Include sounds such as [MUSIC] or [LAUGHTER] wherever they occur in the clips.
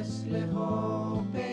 bless little hope.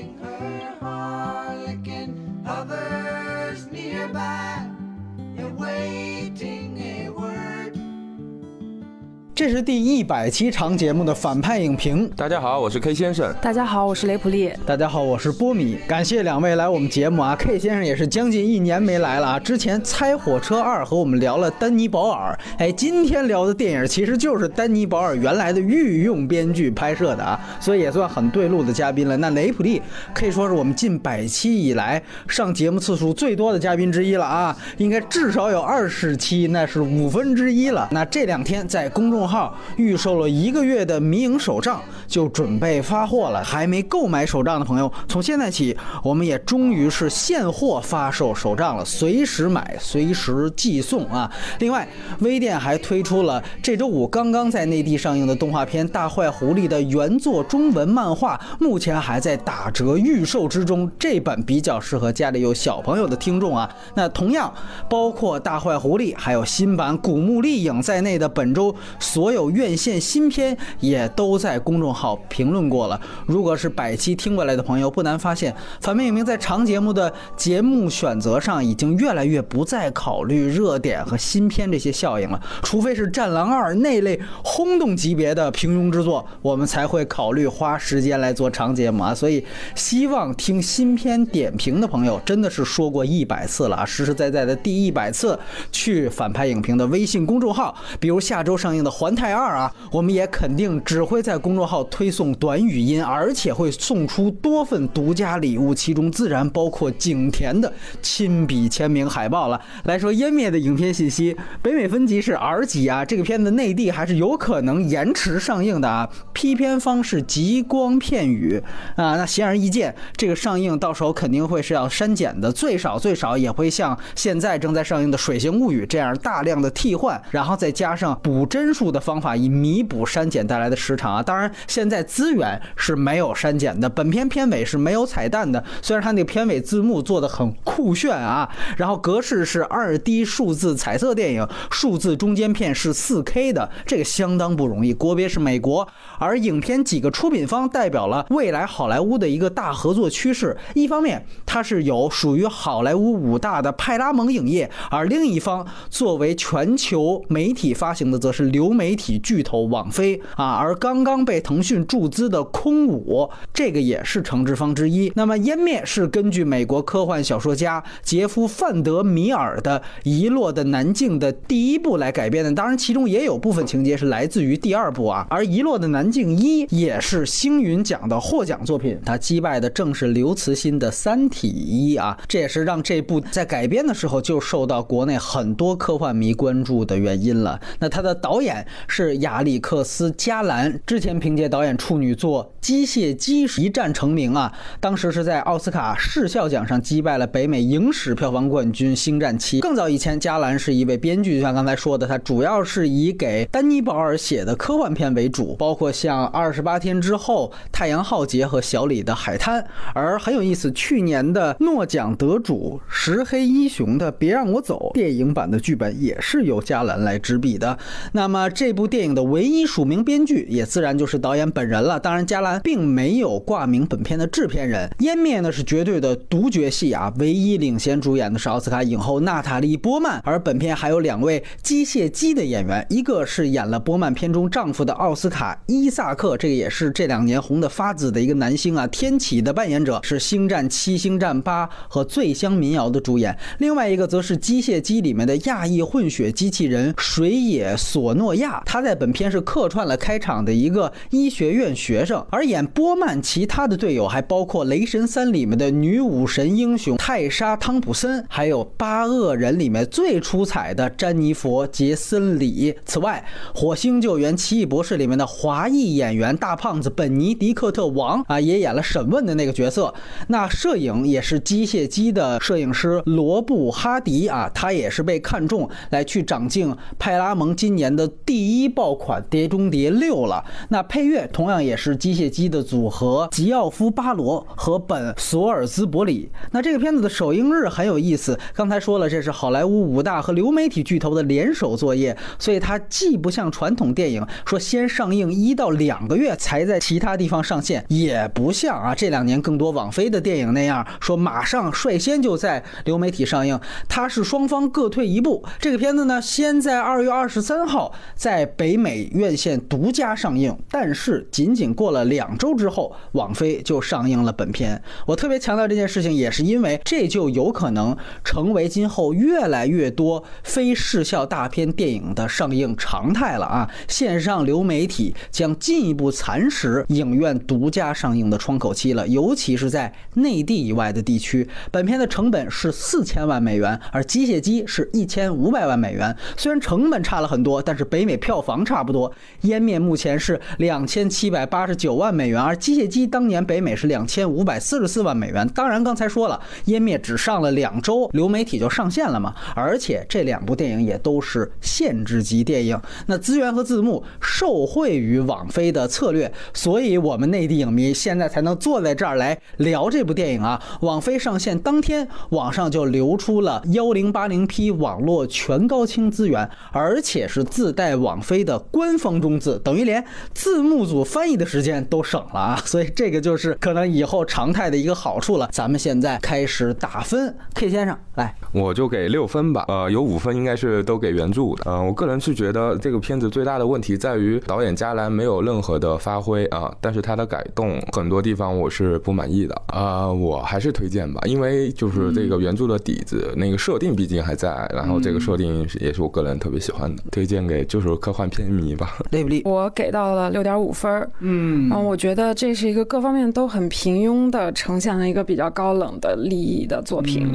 这是第一百期长节目的反派影评。大家好，我是 K 先生。大家好，我是雷普利。大家好，我是波米。感谢两位来我们节目啊，K 先生也是将近一年没来了啊。之前《猜火车二》和我们聊了丹尼保尔，哎，今天聊的电影其实就是丹尼保尔原来的御用编剧拍摄的啊，所以也算很对路的嘉宾了。那雷普利可以说是我们近百期以来上节目次数最多的嘉宾之一了啊，应该至少有二十期，那是五分之一了。那这两天在公众号预售了一个月的迷影手账就准备发货了，还没购买手账的朋友，从现在起我们也终于是现货发售手账了，随时买随时寄送啊。另外，微店还推出了这周五刚刚在内地上映的动画片《大坏狐狸》的原作中文漫画，目前还在打折预售之中。这本比较适合家里有小朋友的听众啊。那同样包括《大坏狐狸》还有新版《古墓丽影》在内的本周所有院线新片也都在公众号评论过了。如果是百期听过来的朋友，不难发现，反面影评在长节目的节目选择上已经越来越不再考虑热点和新片这些效应了。除非是《战狼二》那类轰动级别的平庸之作，我们才会考虑花时间来做长节目啊。所以，希望听新片点评的朋友，真的是说过一百次了啊，实实在在的第一百次，去反派影评的微信公众号，比如下周上映的《环太二》啊，我们也肯定只会在公众号推送短语音，而且会送出多份独家礼物，其中自然包括景甜的亲笔签名海报了。来说《湮灭》的影片信息，北美分级是 R 级啊，这个片子内地还是有可能延迟上映的啊，批片方是极光片语啊，那显而易见，这个上映到时候肯定会是要删减的，最少最少也会像现在正在上映的《水形物语》这样大量的替换，然后再加上补帧数的方法，以弥补删减带来的时长啊。当然，现在资源是没有删减的，本片片尾是没有彩蛋的，虽然它那个片尾字幕做的很酷炫啊，然后格式是二 D 数字彩色电影，数字中间片是四 K 的，这个相当不容易。国别是美国，而影片几个出品方代表了未来好莱坞的一个大合作趋势。一方面，它是有属于好莱坞五大的派拉蒙影业，而另一方作为全球媒体发行的，则是流媒体巨头网飞啊。而刚刚被腾讯注资的空舞，这个也是承制方之一。那么，《湮灭》是根据美国科幻小说家杰夫·范德米尔的《遗落的南境》的第一部来改编的，当然其中也有部分情节是来自于第二部啊。而《遗落的南境一》也是星云奖的获奖作品，他击败的正是刘慈欣的《三体一》啊，这也是让这部在改编的时候就受到国内很多科幻迷关注的原因了。那他的导演是亚历克斯·加兰，之前凭借导导演处女作《机械姬》一战成名啊，当时是在奥斯卡视效奖上击败了北美影史票房冠军《星战七》。更早以前，加兰是一位编剧，就像刚才说的，他主要是以给丹尼·保尔写的科幻片为主，包括像《二十八天之后》《太阳浩劫》和《小李的海滩》。而很有意思，去年的诺奖得主石黑一雄的《别让我走》电影版的剧本也是由加兰来执笔的。那么这部电影的唯一署名编剧也自然就是导演本人了。当然，加兰并没有挂名本片的制片人。《湮灭》呢是绝对的独角戏啊，唯一领衔主演的是奥斯卡影后娜塔莉·波曼，而本片还有两位机械姬的演员，一个是演了波曼片中丈夫的奥斯卡·伊萨克，这个也是这两年红的发紫的一个男星啊，天启的扮演者是《星战七》《星战八》和《醉乡民谣》的主演，另外一个则是机械姬里面的亚裔混血机器人水野索诺亚，他在本片是客串了开场的一个医学院学生，而演波曼其他的队友还包括《雷神三》里面的女武神英雄泰莎·汤普森，还有《八恶人》里面最出彩的詹妮弗·杰森里。此外，《火星救援：奇异博士》里面的华裔演员大胖子本尼迪克特·王啊，也演了审问的那个角色。那摄影也是机械机的摄影师罗布·哈迪啊，他也是被看中来去掌镜派拉蒙今年的第一爆款《碟中谍六》了。那配乐同样也是机械机的组合吉奥夫·巴罗和本·索尔兹伯里。那这个片子的首映日很有意思，刚才说了，这是好莱坞五大和流媒体巨头的联手作业，所以它既不像传统电影说先上映一到两个月才在其他地方上线，也不像啊这两年更多网飞的电影那样说马上率先就在流媒体上映，它是双方各退一步。这个片子呢，先在二月二十三号在北美院线独家上映，但是仅仅过了两两周之后，网飞就上映了本片。我特别强调这件事情，也是因为这就有可能成为今后越来越多非视效大片电影的上映常态了啊！线上流媒体将进一步蚕食影院独家上映的窗口期了，尤其是在内地以外的地区。本片的成本是四千万美元，而《机械姬》是一千五百万美元。虽然成本差了很多，但是北美票房差不多。《湮灭》目前是两千七百八十九万万美元，而《机械姬》当年北美是两千五百四十四万美元。当然，刚才说了，《湮灭》只上了两周，流媒体就上线了嘛。而且这两部电影也都是限制级电影，那资源和字幕受惠于网飞的策略，所以我们内地影迷现在才能坐在这儿来聊这部电影啊。网飞上线当天，网上就流出了幺零八零 P 网络全高清资源，而且是自带网飞的官方中字，等于连字幕组翻译的时间都省了啊。所以这个就是可能以后常态的一个好处了。咱们现在开始打分，K 先生来，我就给六分吧。呃，有五分应该是都给原著的。嗯、我个人是觉得这个片子最大的问题在于导演加兰没有任何的发挥啊，但是他的改动很多地方我是不满意的啊、我还是推荐吧，因为就是这个原著的底子、那个设定毕竟还在，然后这个设定也是我个人特别喜欢的，推荐给就是科幻片迷吧。厉不厉，我给到了六点五分儿，嗯，我觉得这是一个各方面都很平庸的呈现了一个比较高冷的利益的作品，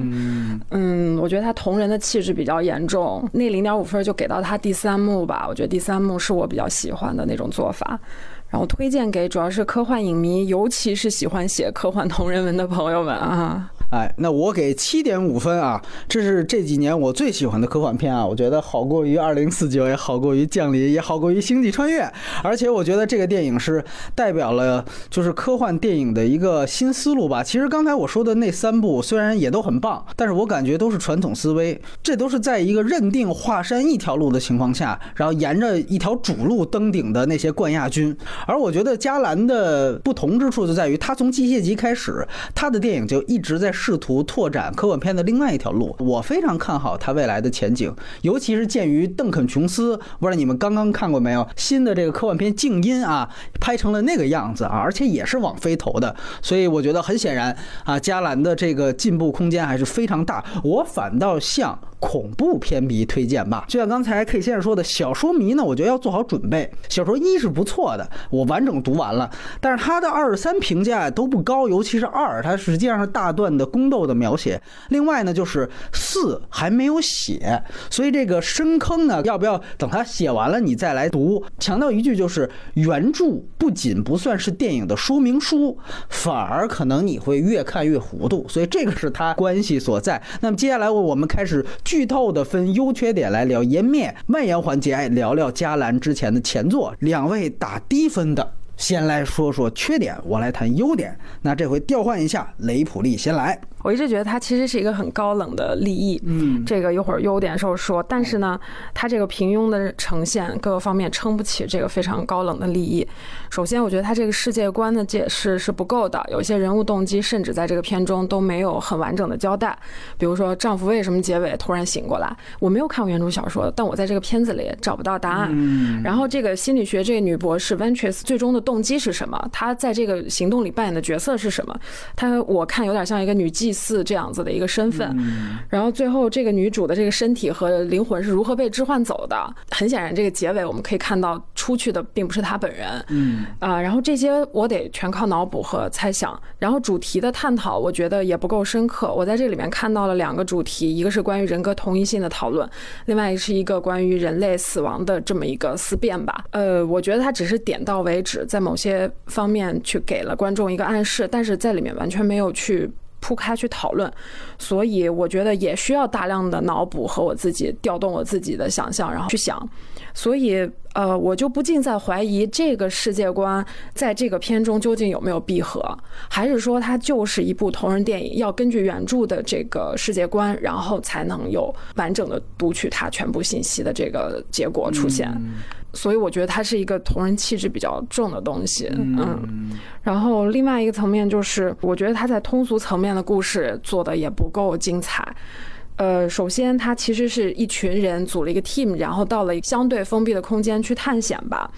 嗯，我觉得他同人的气质比较严重，那零点五分就给到他第三幕吧，我觉得第三幕是我比较喜欢的那种做法。然后推荐给主要是科幻影迷，尤其是喜欢写科幻同人文的朋友们啊。哎，那我给七点五分啊，这是这几年我最喜欢的科幻片啊，我觉得好过于二零四九，也好过于降临，也好过于星际穿越，而且我觉得这个电影是代表了就是科幻电影的一个新思路吧。其实刚才我说的那三部虽然也都很棒，但是我感觉都是传统思维，这都是在一个认定华山一条路的情况下，然后沿着一条主路登顶的那些冠亚军。而我觉得加兰的不同之处就在于，他从机械姬开始，他的电影就一直在试图拓展科幻片的另外一条路。我非常看好它未来的前景，尤其是鉴于邓肯·琼斯，不知道你们刚刚看过没有？新的这个科幻片《静音》啊，拍成了那个样子啊，而且也是网飞投的，所以我觉得很显然啊，加兰的这个进步空间还是非常大。我反倒像恐怖片迷推荐吧，就像刚才 K 先生说的，小说迷呢，我觉得要做好准备。小说一是不错的，我完整读完了，但是它的二三评价都不高，尤其是二，它实际上是大段的宫斗的描写。另外呢，就是四还没有写，所以这个深坑呢，要不要等他写完了你再来读？强调一句，就是原著不仅不算是电影的说明书，反而可能你会越看越糊涂，所以这个是他关系所在。那么接下来我我们开始剧透的分优缺点来聊湮灭蔓延环节，哎，聊聊加兰之前的前作。两位打低分的，先来说说缺点，我来谈优点。那这回调换一下，雷普利先来。我一直觉得它其实是一个很高冷的利益，嗯，这个一会儿优点时候说，但是呢，它这个平庸的呈现各个方面撑不起这个非常高冷的利益。首先，我觉得它这个世界观的解释是不够的，有些人物动机甚至在这个片中都没有很完整的交代。比如说，丈夫为什么结尾突然醒过来？我没有看过原著小说，但我在这个片子里找不到答案。嗯然后，这个心理学这个女博士 Ventress 最终的动机是什么？她在这个行动里扮演的角色是什么？她我看有点像一个女祭司这样子的一个身份。然后最后这个女主的这个身体和灵魂是如何被置换走的？很显然，这个结尾我们可以看到出去的并不是她本人。嗯啊，然后这些我得全靠脑补和猜想。然后主题的探讨，我觉得也不够深刻。我在这里面看到了两个主题，一个是关于人格同一性的讨论，另外是一个关于人类死亡的这么一个思辨吧。呃，我觉得它只是点到为止，在某些方面去给了观众一个暗示，但是在里面完全没有去。铺开去讨论，所以我觉得也需要大量的脑补和我自己调动我自己的想象，然后去想。所以，呃，我就不禁在怀疑这个世界观在这个片中究竟有没有闭合，还是说它就是一部同人电影，要根据原著的这个世界观，然后才能有完整的读取它全部信息的这个结果出现。所以我觉得它是一个同人气质比较重的东西，嗯。然后另外一个层面就是，我觉得它在通俗层面的故事做的也不够精彩。呃，首先，它其实是一群人组了一个 team，然后到了一个相对封闭的空间去探险吧。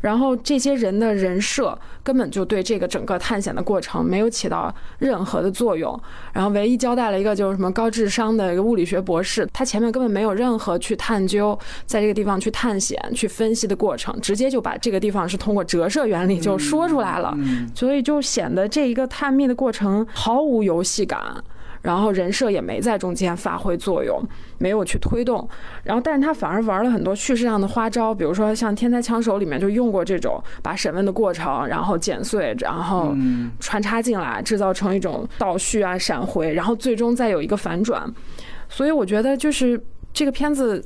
然后这些人的人设根本就对这个整个探险的过程没有起到任何的作用。然后唯一交代了一个就是什么高智商的一个物理学博士，他前面根本没有任何去探究在这个地方去探险、去分析的过程，直接就把这个地方是通过折射原理就说出来了，所以就显得这一个探秘的过程毫无游戏感。然后人设也没在中间发挥作用，没有去推动。然后，但是他反而玩了很多叙事上的花招，比如说像《天才枪手》里面就用过这种把审问的过程，然后剪碎，然后穿插进来，制造成一种倒叙啊、闪回，然后最终再有一个反转。所以我觉得就是这个片子。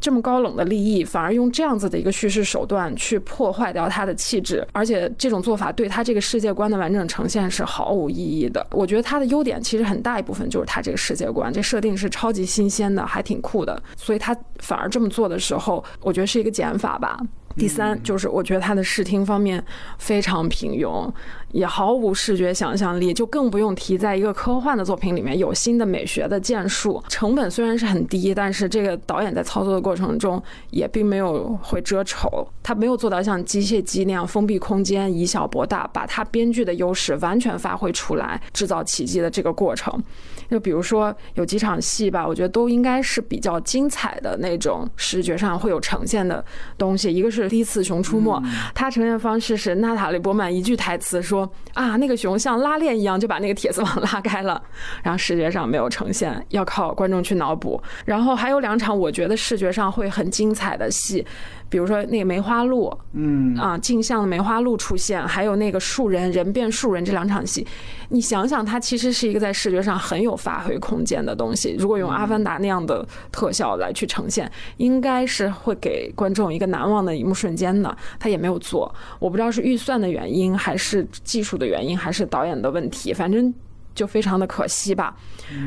这么高冷的利益，反而用这样子的一个叙事手段去破坏掉他的气质，而且这种做法对他这个世界观的完整呈现是毫无意义的。我觉得他的优点其实很大一部分就是他这个世界观，这设定是超级新鲜的，还挺酷的，所以他反而这么做的时候，我觉得是一个减法吧。第三就是，我觉得他的视听方面非常平庸，也毫无视觉想象力，就更不用提在一个科幻的作品里面有新的美学的建树。成本虽然是很低，但是这个导演在操作的过程中也并没有会遮丑，他没有做到像机械姬那样封闭空间，以小博大，把他编剧的优势完全发挥出来，制造奇迹的这个过程。就比如说有几场戏吧，我觉得都应该是比较精彩的那种视觉上会有呈现的东西。一个是第一次《熊出没》，它呈现方式是娜塔莉波曼一句台词说啊，那个熊像拉链一样就把那个铁丝网拉开了，然后视觉上没有呈现，要靠观众去脑补。然后还有两场我觉得视觉上会很精彩的戏。比如说那个梅花鹿，嗯啊，镜像的梅花鹿出现，还有那个树人人变树人这两场戏，你想想，它其实是一个在视觉上很有发挥空间的东西。如果用《阿凡达》那样的特效来去呈现，应该是会给观众一个难忘的一幕瞬间的。他也没有做，我不知道是预算的原因，还是技术的原因，还是导演的问题，反正。就非常的可惜吧，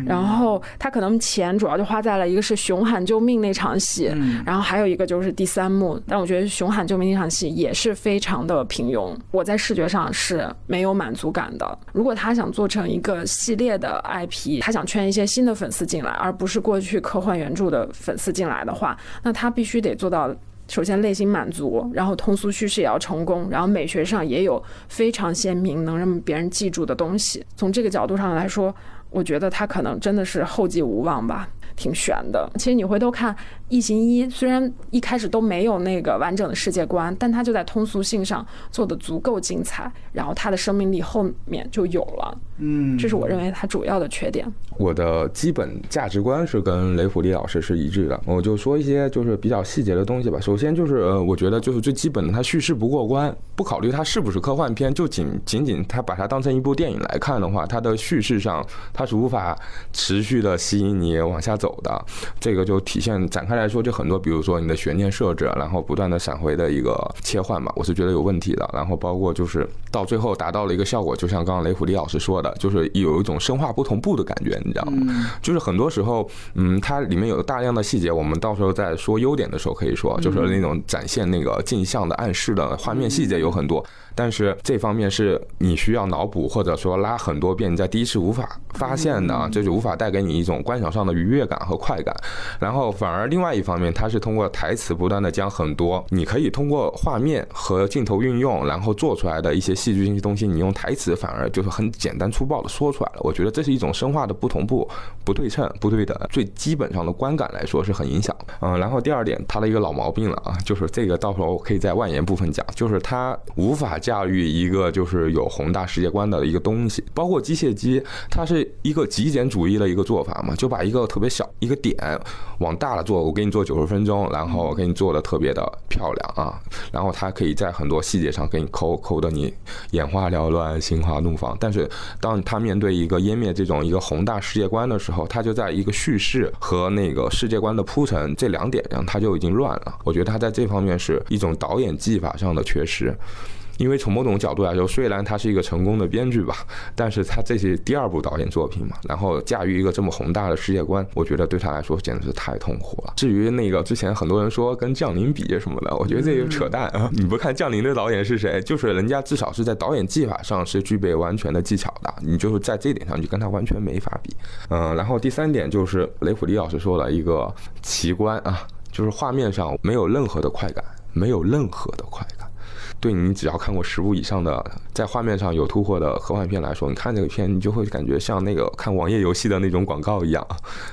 然后他可能钱主要就花在了一个是熊喊救命那场戏，然后还有一个就是第三幕，但我觉得熊喊救命那场戏也是非常的平庸，我在视觉上是没有满足感的。如果他想做成一个系列的 IP，他想圈一些新的粉丝进来，而不是过去科幻原著的粉丝进来的话，那他必须得做到。首先内心满足，然后通俗叙事也要成功，然后美学上也有非常鲜明能让别人记住的东西。从这个角度上来说，我觉得他可能真的是后继无望吧，挺悬的。其实你回头看《异形一》，虽然一开始都没有那个完整的世界观，但它就在通俗性上做的足够精彩，然后它的生命力后面就有了。嗯，这是我认为它主要的缺点。我的基本价值观是跟雷普利老师是一致的，我就说一些就是比较细节的东西吧。首先就是呃，我觉得就是最基本的，它叙事不过关，不考虑它是不是科幻片，就仅仅仅它把它当成一部电影来看的话，它的叙事上它是无法持续的吸引你往下走的。这个就体现展开来说，就很多，比如说你的悬念设置，然后不断的闪回的一个切换吧，我是觉得有问题的。然后包括就是到最后达到了一个效果，就像刚刚雷虎利老师说的，就是有一种生化不同步的感觉，你知道吗？就是很多时候，嗯，它里面有大量的细节，我们到时候在说优点的时候可以说，就是那种展现那个镜像的暗示的画面细节有很多。但是这方面是你需要脑补，或者说拉很多遍，你在第一次无法发现的，这就无法带给你一种观赏上的愉悦感和快感。然后反而另外一方面，它是通过台词不断的将很多你可以通过画面和镜头运用，然后做出来的一些戏剧性的东西，你用台词反而就是很简单粗暴的说出来了。我觉得这是一种深化的不同步、不对称、不对等，最基本上的观感来说是很影响。嗯，然后第二点，它的一个老毛病了啊，就是这个到时候可以在外延部分讲，就是它无法。驾驭一个就是有宏大世界观的一个东西，包括机械姬，它是一个极简主义的一个做法嘛，就把一个特别小一个点往大了做，我给你做九十分钟，然后给你做的特别的漂亮啊，然后它可以在很多细节上给你抠抠的你眼花缭乱、心花怒放。但是当他面对一个湮灭这种一个宏大世界观的时候，他就在一个叙事和那个世界观的铺陈这两点上，他就已经乱了。我觉得他在这方面是一种导演技法上的缺失。因为从某种角度来说，虽然他是一个成功的编剧吧，但是他这是第二部导演作品嘛，然后驾驭一个这么宏大的世界观，我觉得对他来说简直是太痛苦了。至于那个之前很多人说跟降临比什么的，我觉得这个扯淡啊！[LAUGHS] 你不看降临的导演是谁，就是人家至少是在导演技法上是具备完全的技巧的，你就是在这点上就跟他完全没法比。嗯，然后第三点就是雷普利老师说了一个奇观啊，就是画面上没有任何的快感，没有任何的快感。对你只要看过十部以上的，在画面上有突破的科幻片来说，你看这个片，你就会感觉像那个看网页游戏的那种广告一样，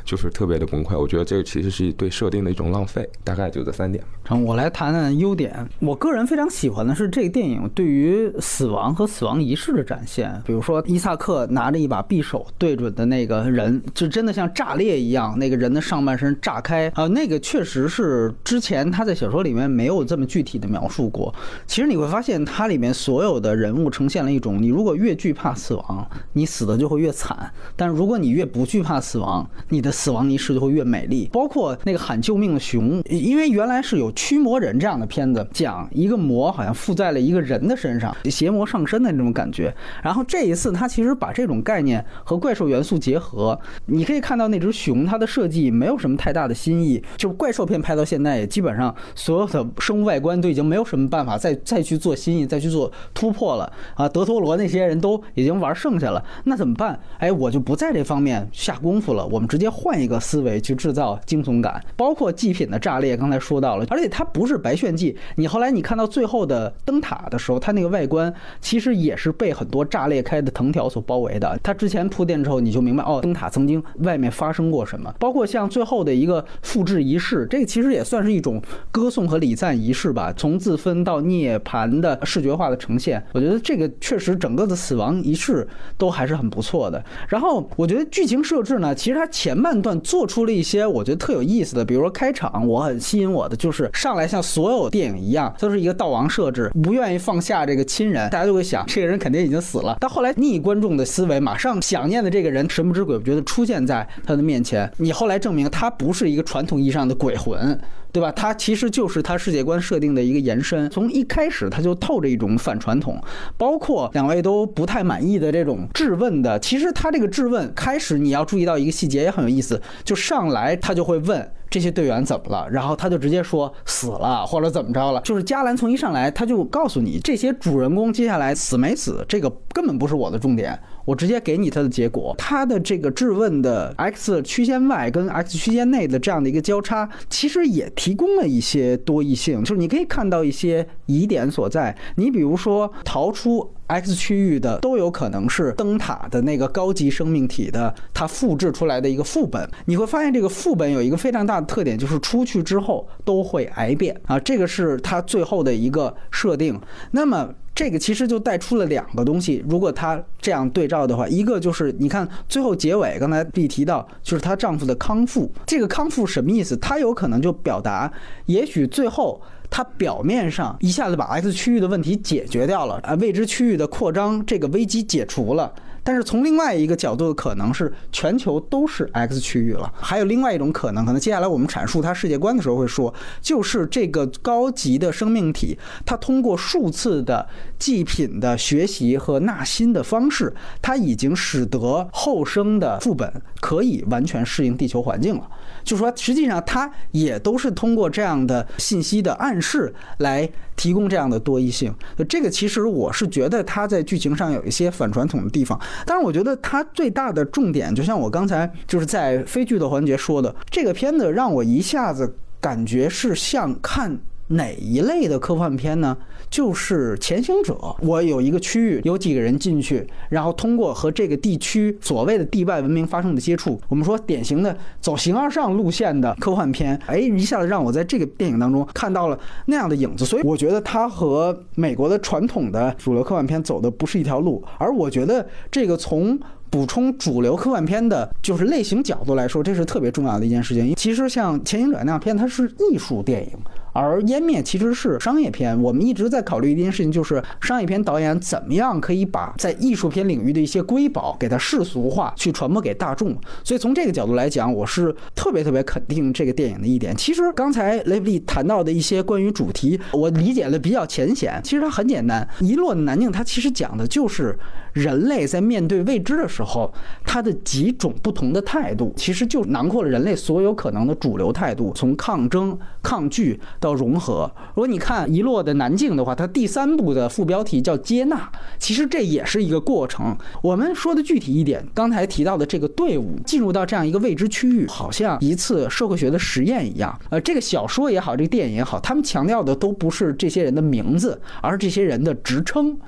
就是特别的崩溃。我觉得这个其实是对设定的一种浪费。大概就这三点。成，我来谈谈优点。我个人非常喜欢的是这个电影对于死亡和死亡仪式的展现。比如说伊萨克拿着一把匕首对准的那个人，就真的像炸裂一样，那个人的上半身炸开啊，那个确实是之前他在小说里面没有这么具体的描述过。其实你。会发现它里面所有的人物呈现了一种，你如果越惧怕死亡，你死的就会越惨；但如果你越不惧怕死亡，你的死亡仪式就会越美丽。包括那个喊救命的熊，因为原来是有驱魔人这样的片子，讲一个魔好像附在了一个人的身上，邪魔上身的那种感觉。然后这一次他其实把这种概念和怪兽元素结合，你可以看到那只熊，它的设计没有什么太大的新意，就怪兽片拍到现在也基本上所有的生物外观都已经没有什么办法再再。去做新意，再去做突破了啊！德托罗那些人都已经玩剩下了，那怎么办？哎，我就不在这方面下功夫了。我们直接换一个思维去制造惊悚感，包括祭品的炸裂，刚才说到了，而且它不是白炫技。你后来你看到最后的灯塔的时候，它那个外观其实也是被很多炸裂开的藤条所包围的。它之前铺垫之后，你就明白哦，灯塔曾经外面发生过什么。包括像最后的一个复制仪式，这个其实也算是一种歌颂和礼赞仪式吧，从自分到涅槃。的视觉化的呈现，我觉得这个确实整个的死亡仪式都还是很不错的。然后我觉得剧情设置呢，其实它前半段做出了一些我觉得特有意思的，比如说开场我很吸引我的就是上来像所有电影一样，都是一个道王设置，不愿意放下这个亲人，大家就会想这个人肯定已经死了。但后来逆观众的思维，马上想念的这个人神不知鬼不觉的出现在他的面前，你后来证明他不是一个传统意义上的鬼魂。对吧？它其实就是它世界观设定的一个延伸。从一开始，它就透着一种反传统，包括两位都不太满意的这种质问的。其实他这个质问开始，你要注意到一个细节也很有意思，就上来他就会问。这些队员怎么了？然后他就直接说死了或者怎么着了。就是加兰从一上来他就告诉你，这些主人公接下来死没死，这个根本不是我的重点，我直接给你它的结果。它的这个质问的 x 曲线外跟 x 曲线内的这样的一个交叉，其实也提供了一些多异性，就是你可以看到一些疑点所在。你比如说逃出。X 区域的都有可能是灯塔的那个高级生命体的，它复制出来的一个副本。你会发现这个副本有一个非常大的特点，就是出去之后都会癌变啊，这个是它最后的一个设定。那么这个其实就带出了两个东西，如果他这样对照的话，一个就是你看最后结尾，刚才 B 提到就是她丈夫的康复，这个康复什么意思？她有可能就表达，也许最后。她表面上一下子把 X 区域的问题解决掉了啊，未知区域的扩张这个危机解除了。但是从另外一个角度的可能是全球都是 X 区域了。还有另外一种可能，可能接下来我们阐述它世界观的时候会说，就是这个高级的生命体，它通过数次的祭品的学习和纳新的方式，它已经使得后生的副本可以完全适应地球环境了。就说实际上它也都是通过这样的信息的暗示来提供这样的多异性。这个其实我是觉得它在剧情上有一些反传统的地方。但是我觉得它最大的重点，就像我刚才就是在非剧的环节说的，这个片子让我一下子感觉是像看哪一类的科幻片呢？就是潜行者，我有一个区域，有几个人进去，然后通过和这个地区所谓的地外文明发生的接触，我们说典型的走形而上路线的科幻片，哎，一下子让我在这个电影当中看到了那样的影子，所以我觉得它和美国的传统的主流科幻片走的不是一条路，而我觉得这个从。补充主流科幻片的，就是类型角度来说，这是特别重要的一件事情。其实像《潜行者》那样片，它是艺术电影。而《湮灭》其实是商业片，我们一直在考虑一件事情，就是商业片导演怎么样可以把在艺术片领域的一些瑰宝给它世俗化，去传播给大众。所以从这个角度来讲，我是特别特别肯定这个电影的一点。其实刚才雷布利谈到的一些关于主题，我理解的比较浅显。其实它很简单，《遗落的南境》它其实讲的就是人类在面对未知的时候，它的几种不同的态度，其实就囊括了人类所有可能的主流态度，从抗争、抗拒。到融合。如果你看《遗落的南境》的话，它第三部的副标题叫“接纳”，其实这也是一个过程。我们说的具体一点，刚才提到的这个队伍进入到这样一个未知区域，好像一次社会学的实验一样。呃，这个小说也好，这个电影也好，他们强调的都不是这些人的名字，而是这些人的职称。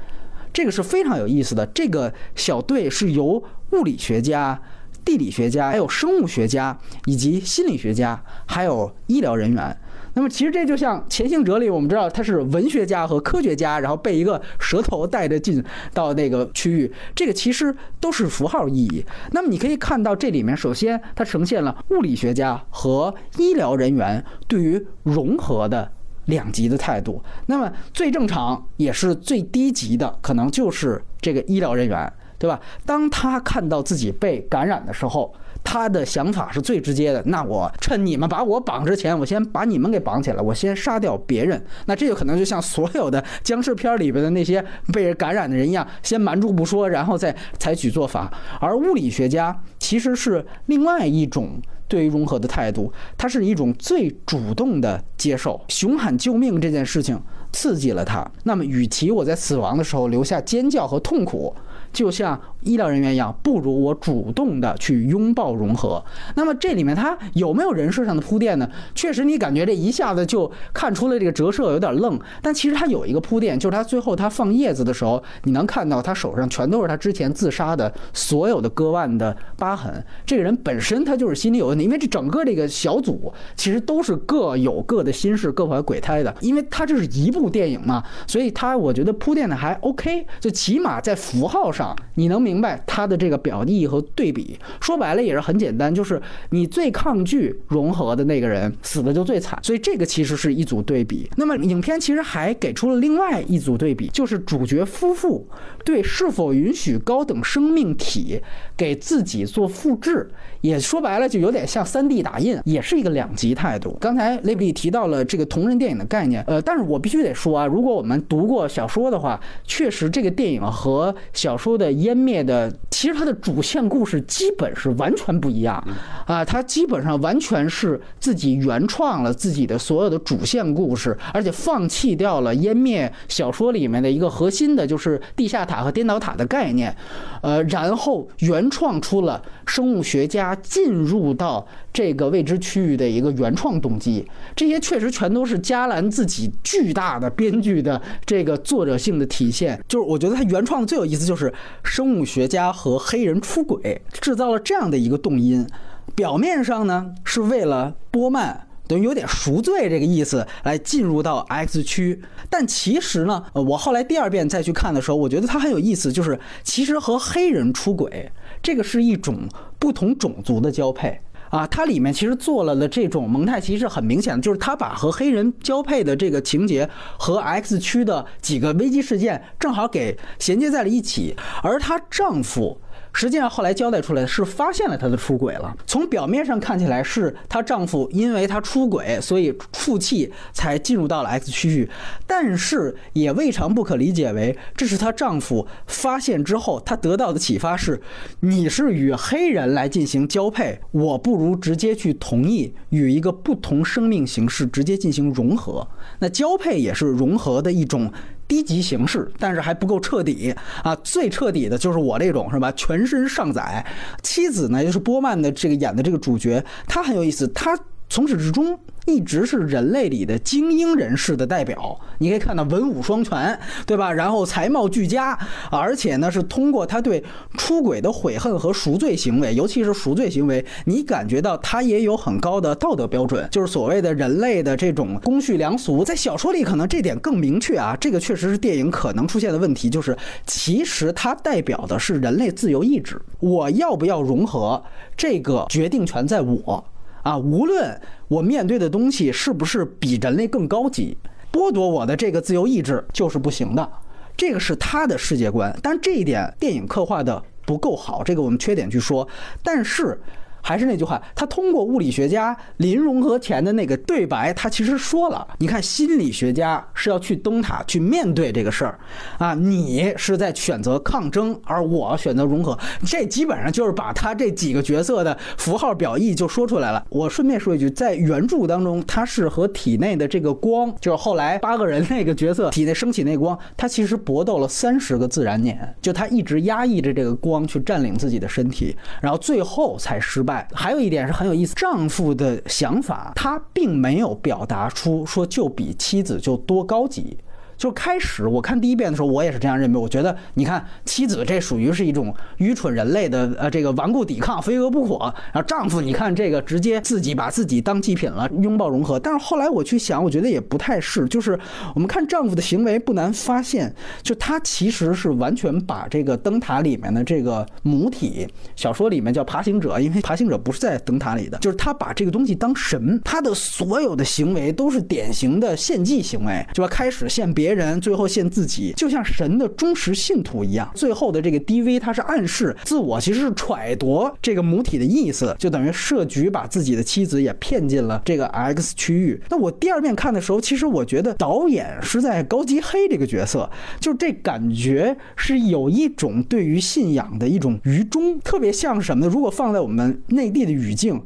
这个是非常有意思的。这个小队是由物理学家、地理学家、还有生物学家以及心理学家，还有医疗人员。那么其实这就像《潜行者》里，我们知道他是文学家和科学家，然后被一个蛇头带着进到那个区域，这个其实都是符号意义。那么你可以看到这里面，首先它呈现了物理学家和医疗人员对于融合的两极的态度。那么最正常也是最低级的，可能就是这个医疗人员，对吧？当他看到自己被感染的时候。他的想法是最直接的，那我趁你们把我绑之前，我先把你们给绑起来，我先杀掉别人。那这就可能就像所有的僵尸片里边的那些被人感染的人一样，先瞒住不说，然后再采取做法。而物理学家其实是另外一种对于融合的态度，它是一种最主动的接受，熊喊救命这件事情刺激了他。那么，与其我在死亡的时候留下尖叫和痛苦。就像医疗人员一样，不如我主动的去拥抱融合。那么这里面它有没有人设上的铺垫呢？确实，你感觉这一下子就看出了这个折射有点愣。但其实它有一个铺垫，就是他最后他放叶子的时候，你能看到他手上全都是他之前自杀的所有的割腕的疤痕。这个人本身他就是心理有问题，因为这整个这个小组其实都是各有各的心事、各怀鬼胎的。因为他这是一部电影嘛，所以他我觉得铺垫的还 OK，就起码在符号上。你能明明白他的这个表意和对比？说白了也是很简单，就是你最抗拒融合的那个人死的就最惨，所以这个其实是一组对比。那么影片其实还给出了另外一组对比，就是主角夫妇对是否允许高等生命体给自己做复制，也说白了就有点像三 D 打印，也是一个两极态度。刚才雷布利提到了这个同人电影的概念，呃，但是我必须得说啊，如果我们读过小说的话，确实这个电影和小说。的湮灭的，其实它的主线故事基本是完全不一样。啊，它基本上完全是自己原创了自己的所有的主线故事，而且放弃掉了湮灭小说里面的一个核心的，就是地下塔和颠倒塔的概念，呃，然后原创出了生物学家进入到这个未知区域的一个原创动机，这些确实全都是加兰自己巨大的编剧的这个作者性的体现，就是我觉得他原创的最有意思就是。生物学家和黑人出轨，制造了这样的一个动因。表面上呢，是为了波曼等于有点赎罪这个意思来进入到 X 区，但其实呢，我后来第二遍再去看的时候，我觉得它很有意思，就是其实和黑人出轨，这个是一种不同种族的交配。啊，它里面其实做了的这种蒙太奇是很明显的，就是他把和黑人交配的这个情节和 X 区的几个危机事件正好给衔接在了一起，而她丈夫。实际上后来交代出来是发现了她的出轨了。从表面上看起来是她丈夫因为她出轨，所以负气才进入到了 X 区域，但是也未尝不可理解为这是她丈夫发现之后，她得到的启发是：你是与黑人来进行交配，我不如直接去同意与一个不同生命形式直接进行融合。那交配也是融合的一种。低级形式，但是还不够彻底啊！最彻底的就是我这种，是吧？全身上载。妻子呢，就是波曼的这个演的这个主角，他很有意思，他从始至终一直是人类里的精英人士的代表。你可以看到文武双全，对吧？然后才貌俱佳，而且呢是通过他对出轨的悔恨和赎罪行为，尤其是赎罪行为，你感觉到他也有很高的道德标准，就是所谓的人类的这种公序良俗。在小说里可能这点更明确啊，这个确实是电影可能出现的问题，就是其实它代表的是人类自由意志，我要不要融合，这个决定权在我。啊，无论我面对的东西是不是比人类更高级，剥夺我的这个自由意志就是不行的。这个是他的世界观，但这一点电影刻画的不够好，这个我们缺点去说。但是。还是那句话，他通过物理学家林融合前的那个对白，他其实说了，你看心理学家是要去灯塔去面对这个事儿，啊，你是在选择抗争，而我选择融合，这基本上就是把他这几个角色的符号表意就说出来了。我顺便说一句，在原著当中，他是和体内的这个光，就是后来八个人那个角色体内升起那光，他其实搏斗了三十个自然年，就他一直压抑着这个光去占领自己的身体，然后最后才失败。还有一点是很有意思，丈夫的想法，他并没有表达出说就比妻子就多高级。就开始我看第一遍的时候，我也是这样认为。我觉得，你看妻子这属于是一种愚蠢人类的呃这个顽固抵抗，飞蛾扑火。然后丈夫，你看这个直接自己把自己当祭品了，拥抱融合。但是后来我去想，我觉得也不太是。就是我们看丈夫的行为，不难发现，就他其实是完全把这个灯塔里面的这个母体，小说里面叫爬行者，因为爬行者不是在灯塔里的，就是他把这个东西当神，他的所有的行为都是典型的献祭行为，就吧？开始献别。人最后献自己，就像神的忠实信徒一样。最后的这个 DV，它是暗示自我其实是揣度这个母体的意思，就等于设局把自己的妻子也骗进了这个 X 区域。那我第二遍看的时候，其实我觉得导演是在高级黑这个角色，就这感觉是有一种对于信仰的一种愚忠，特别像什么呢？如果放在我们内地的语境。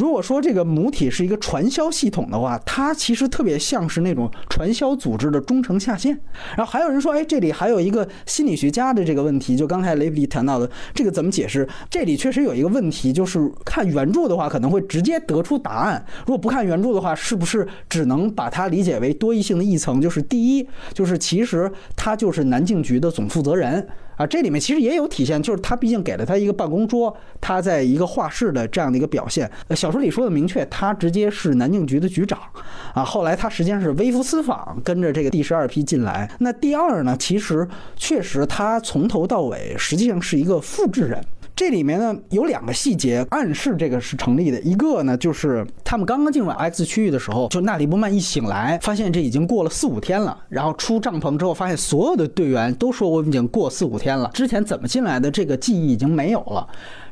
如果说这个母体是一个传销系统的话，它其实特别像是那种传销组织的中层下线。然后还有人说，哎，这里还有一个心理学家的这个问题，就刚才雷比谈到的这个怎么解释？这里确实有一个问题，就是看原著的话可能会直接得出答案；如果不看原著的话，是不是只能把它理解为多义性的一层？就是第一，就是其实他就是南境局的总负责人。啊，这里面其实也有体现，就是他毕竟给了他一个办公桌，他在一个画室的这样的一个表现。小说里说的明确，他直接是南京局的局长，啊，后来他实际上是微服私访，跟着这个第十二批进来。那第二呢，其实确实他从头到尾实际上是一个复制人。这里面呢有两个细节暗示这个是成立的，一个呢就是他们刚刚进入 X 区域的时候，就纳里波曼一醒来，发现这已经过了四五天了，然后出帐篷之后，发现所有的队员都说我们已经过四五天了，之前怎么进来的这个记忆已经没有了。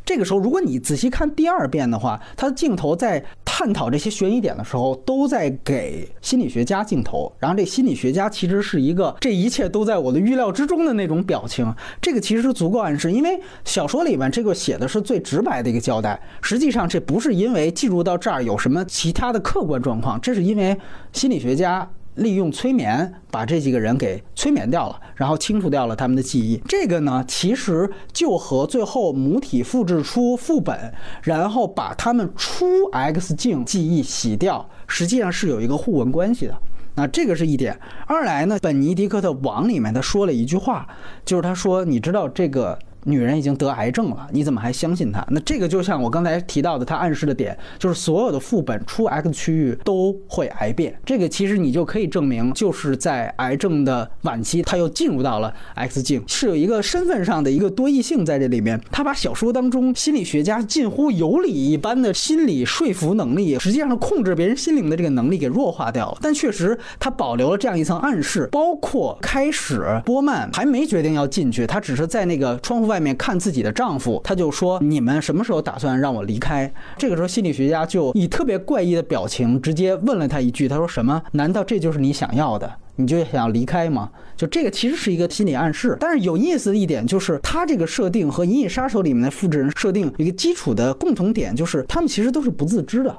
这个时候，如果你仔细看第二遍的话，他的镜头在探讨这些悬疑点的时候，都在给心理学家镜头。然后这心理学家其实是一个这一切都在我的预料之中的那种表情。这个其实足够暗示，因为小说里面这个写的是最直白的一个交代。实际上这不是因为进入到这儿有什么其他的客观状况，这是因为心理学家。利用催眠把这几个人给催眠掉了，然后清除掉了他们的记忆。这个呢，其实就和最后母体复制出副本，然后把他们出 X 镜记忆洗掉，实际上是有一个互文关系的。那这个是一点。二来呢，本尼迪克特网里面他说了一句话，就是他说：“你知道这个。”女人已经得癌症了，你怎么还相信她？那这个就像我刚才提到的，他暗示的点就是所有的副本出 X 区域都会癌变。这个其实你就可以证明，就是在癌症的晚期，他又进入到了 X 境，是有一个身份上的一个多异性在这里面。他把小说当中心理学家近乎有理一般的心理说服能力，实际上控制别人心灵的这个能力给弱化掉了。但确实他保留了这样一层暗示，包括开始波曼还没决定要进去，他只是在那个窗户外。面看自己的丈夫，他就说：“你们什么时候打算让我离开？”这个时候，心理学家就以特别怪异的表情直接问了他一句：“他说什么？难道这就是你想要的？你就想离开吗？”就这个其实是一个心理暗示。但是有意思的一点就是，他这个设定和《银翼杀手》里面的复制人设定一个基础的共同点，就是他们其实都是不自知的。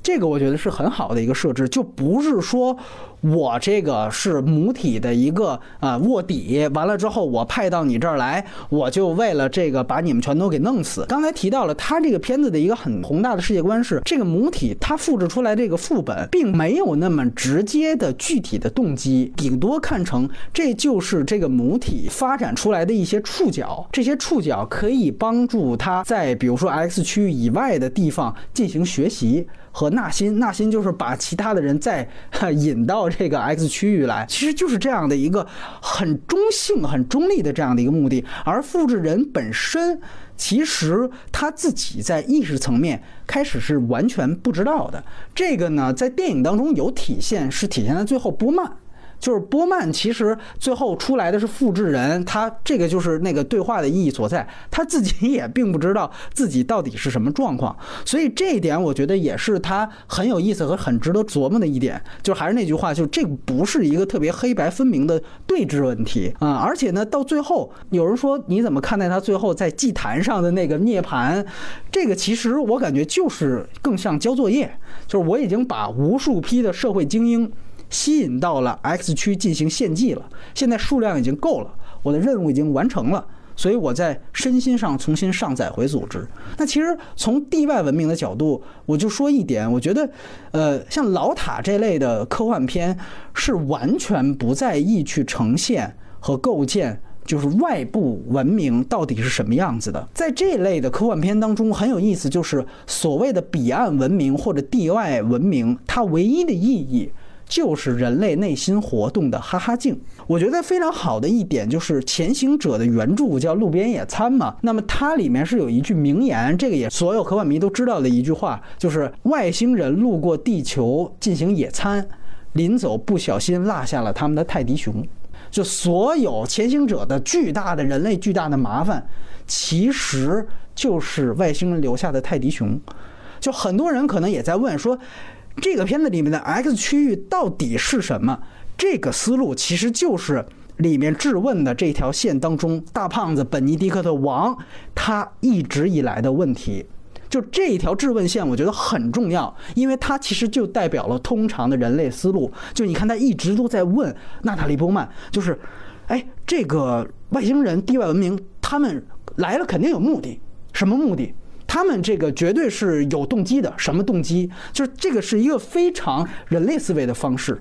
这个我觉得是很好的一个设置，就不是说我这个是母体的一个啊卧底，完了之后我派到你这儿来，我就为了这个把你们全都给弄死。刚才提到了，他这个片子的一个很宏大的世界观是，这个母体它复制出来这个副本，并没有那么直接的具体的动机，顶多看成这就是这个母体发展出来的一些触角，这些触角可以帮助他在比如说 X 区以外的地方进行学习。和纳新，纳新就是把其他的人再引到这个 X 区域来，其实就是这样的一个很中性、很中立的这样的一个目的。而复制人本身，其实他自己在意识层面开始是完全不知道的。这个呢，在电影当中有体现，是体现在最后波曼。就是波曼其实最后出来的是复制人，他这个就是那个对话的意义所在，他自己 [LAUGHS] 也并不知道自己到底是什么状况，所以这一点我觉得也是他很有意思和很值得琢磨的一点。就还是那句话，就这不是一个特别黑白分明的对峙问题啊，而且呢，到最后有人说你怎么看待他最后在祭坛上的那个涅槃？这个其实我感觉就是更像交作业，就是我已经把无数批的社会精英。吸引到了 X 区进行献祭了，现在数量已经够了，我的任务已经完成了，所以我在身心上重新上载回组织。那其实从地外文明的角度，我就说一点，我觉得，呃，像老塔这类的科幻片是完全不在意去呈现和构建，就是外部文明到底是什么样子的。在这类的科幻片当中，很有意思，就是所谓的彼岸文明或者地外文明，它唯一的意义。就是人类内心活动的哈哈镜。我觉得非常好的一点就是《前行者》的原著叫《路边野餐》嘛，那么它里面是有一句名言，这个也所有科幻迷都知道的一句话，就是外星人路过地球进行野餐，临走不小心落下了他们的泰迪熊。就所有前行者的巨大的人类巨大的麻烦，其实就是外星人留下的泰迪熊。就很多人可能也在问说。这个片子里面的 X 区域到底是什么？这个思路其实就是里面质问的这条线当中，大胖子本尼迪克特王他一直以来的问题。就这一条质问线，我觉得很重要，因为它其实就代表了通常的人类思路。就你看，他一直都在问娜塔莉波曼，就是，哎，这个外星人、地外文明，他们来了肯定有目的，什么目的？他们这个绝对是有动机的，什么动机？就是这个是一个非常人类思维的方式。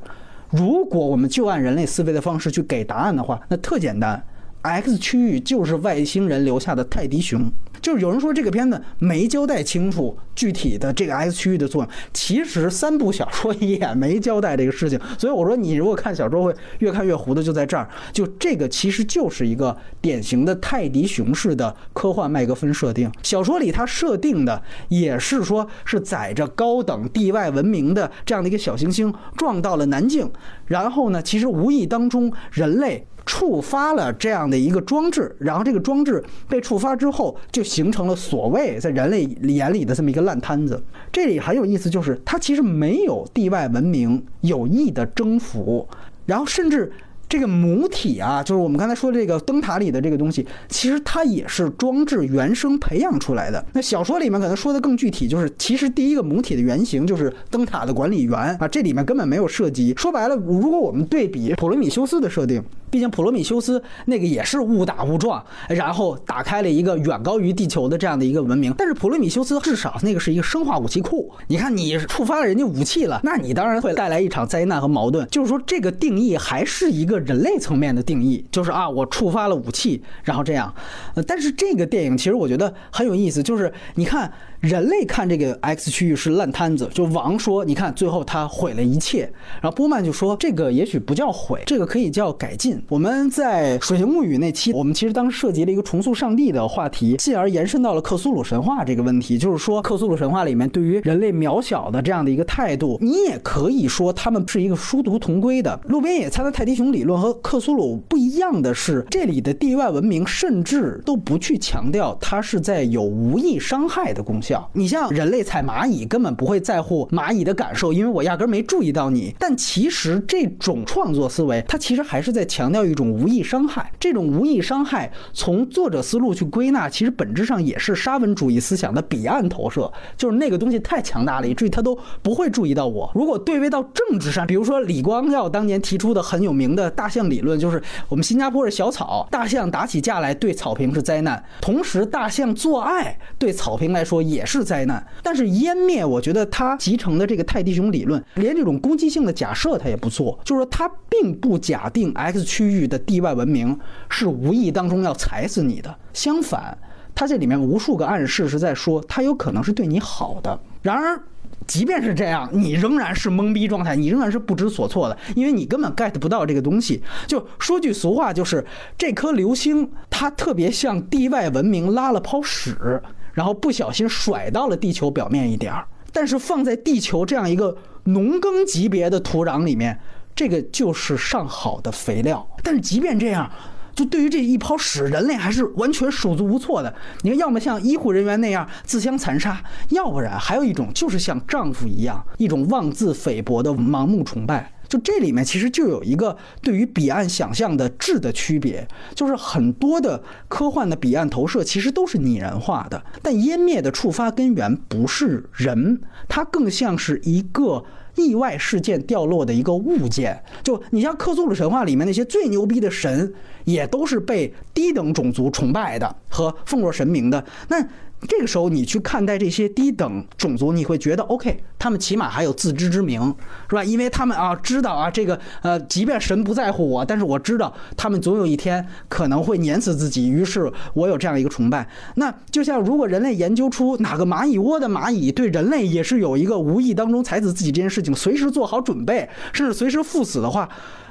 如果我们就按人类思维的方式去给答案的话，那特简单，X 区域就是外星人留下的泰迪熊。就是有人说这个片子没交代清楚具体的这个 X 区域的作用，其实三部小说也没交代这个事情。所以我说你如果看小说会越看越糊的，就在这儿。就这个其实就是一个典型的泰迪熊式的科幻麦格芬设定。小说里它设定的也是说是载着高等地外文明的这样的一个小行星撞到了南境，然后呢，其实无意当中人类。触发了这样的一个装置，然后这个装置被触发之后，就形成了所谓在人类眼里的这么一个烂摊子。这里很有意思，就是它其实没有地外文明有意的征服，然后甚至。这个母体啊，就是我们刚才说这个灯塔里的这个东西，其实它也是装置原生培养出来的。那小说里面可能说的更具体，就是其实第一个母体的原型就是灯塔的管理员啊，这里面根本没有涉及。说白了，如果我们对比普罗米修斯的设定，毕竟普罗米修斯那个也是误打误撞，然后打开了一个远高于地球的这样的一个文明。但是普罗米修斯至少那个是一个生化武器库，你看你触发了人家武器了，那你当然会带来一场灾难和矛盾。就是说这个定义还是一个。人类层面的定义就是啊，我触发了武器，然后这样。呃，但是这个电影其实我觉得很有意思，就是你看。人类看这个 X 区域是烂摊子，就王说：“你看，最后他毁了一切。”然后波曼就说：“这个也许不叫毁，这个可以叫改进。”我们在《水形物语》那期，我们其实当时涉及了一个重塑上帝的话题，进而延伸到了克苏鲁神话这个问题，就是说克苏鲁神话里面对于人类渺小的这样的一个态度，你也可以说他们是一个殊途同归的。路边野餐的泰迪熊理论和克苏鲁不一样的是，这里的地外文明甚至都不去强调它是在有无意伤害的功效。你像人类踩蚂蚁，根本不会在乎蚂蚁的感受，因为我压根儿没注意到你。但其实这种创作思维，它其实还是在强调一种无意伤害。这种无意伤害，从作者思路去归纳，其实本质上也是沙文主义思想的彼岸投射，就是那个东西太强大了，以至于他都不会注意到我。如果对位到政治上，比如说李光耀当年提出的很有名的大象理论，就是我们新加坡是小草，大象打起架来对草坪是灾难，同时大象做爱对草坪来说也也是灾难。但是湮灭，我觉得它集成的这个泰迪熊理论，连这种攻击性的假设它也不做，就是说它并不假定 X 区域的地外文明是无意当中要踩死你的，相反，它这里面无数个暗示是在说它有可能是对你好的。然而。即便是这样，你仍然是懵逼状态，你仍然是不知所措的，因为你根本 get 不到这个东西。就说句俗话，就是这颗流星它特别像地外文明拉了泡屎，然后不小心甩到了地球表面一点儿。但是放在地球这样一个农耕级别的土壤里面，这个就是上好的肥料。但是即便这样，就对于这一泡屎，人类还是完全手足无措的。你看，要么像医护人员那样自相残杀，要不然还有一种就是像丈夫一样，一种妄自菲薄的盲目崇拜。就这里面其实就有一个对于彼岸想象的质的区别，就是很多的科幻的彼岸投射其实都是拟人化的，但湮灭的触发根源不是人，它更像是一个。意外事件掉落的一个物件，就你像克苏鲁神话里面那些最牛逼的神，也都是被低等种族崇拜的和奉若神明的。那这个时候你去看待这些低等种族，你会觉得 OK，他们起码还有自知之明，是吧？因为他们啊知道啊这个呃，即便神不在乎我，但是我知道他们总有一天可能会碾死自己，于是我有这样一个崇拜。那就像如果人类研究出哪个蚂蚁窝的蚂蚁对人类也是有一个无意当中踩死自己这件事情，随时做好准备，甚至随时赴死的话。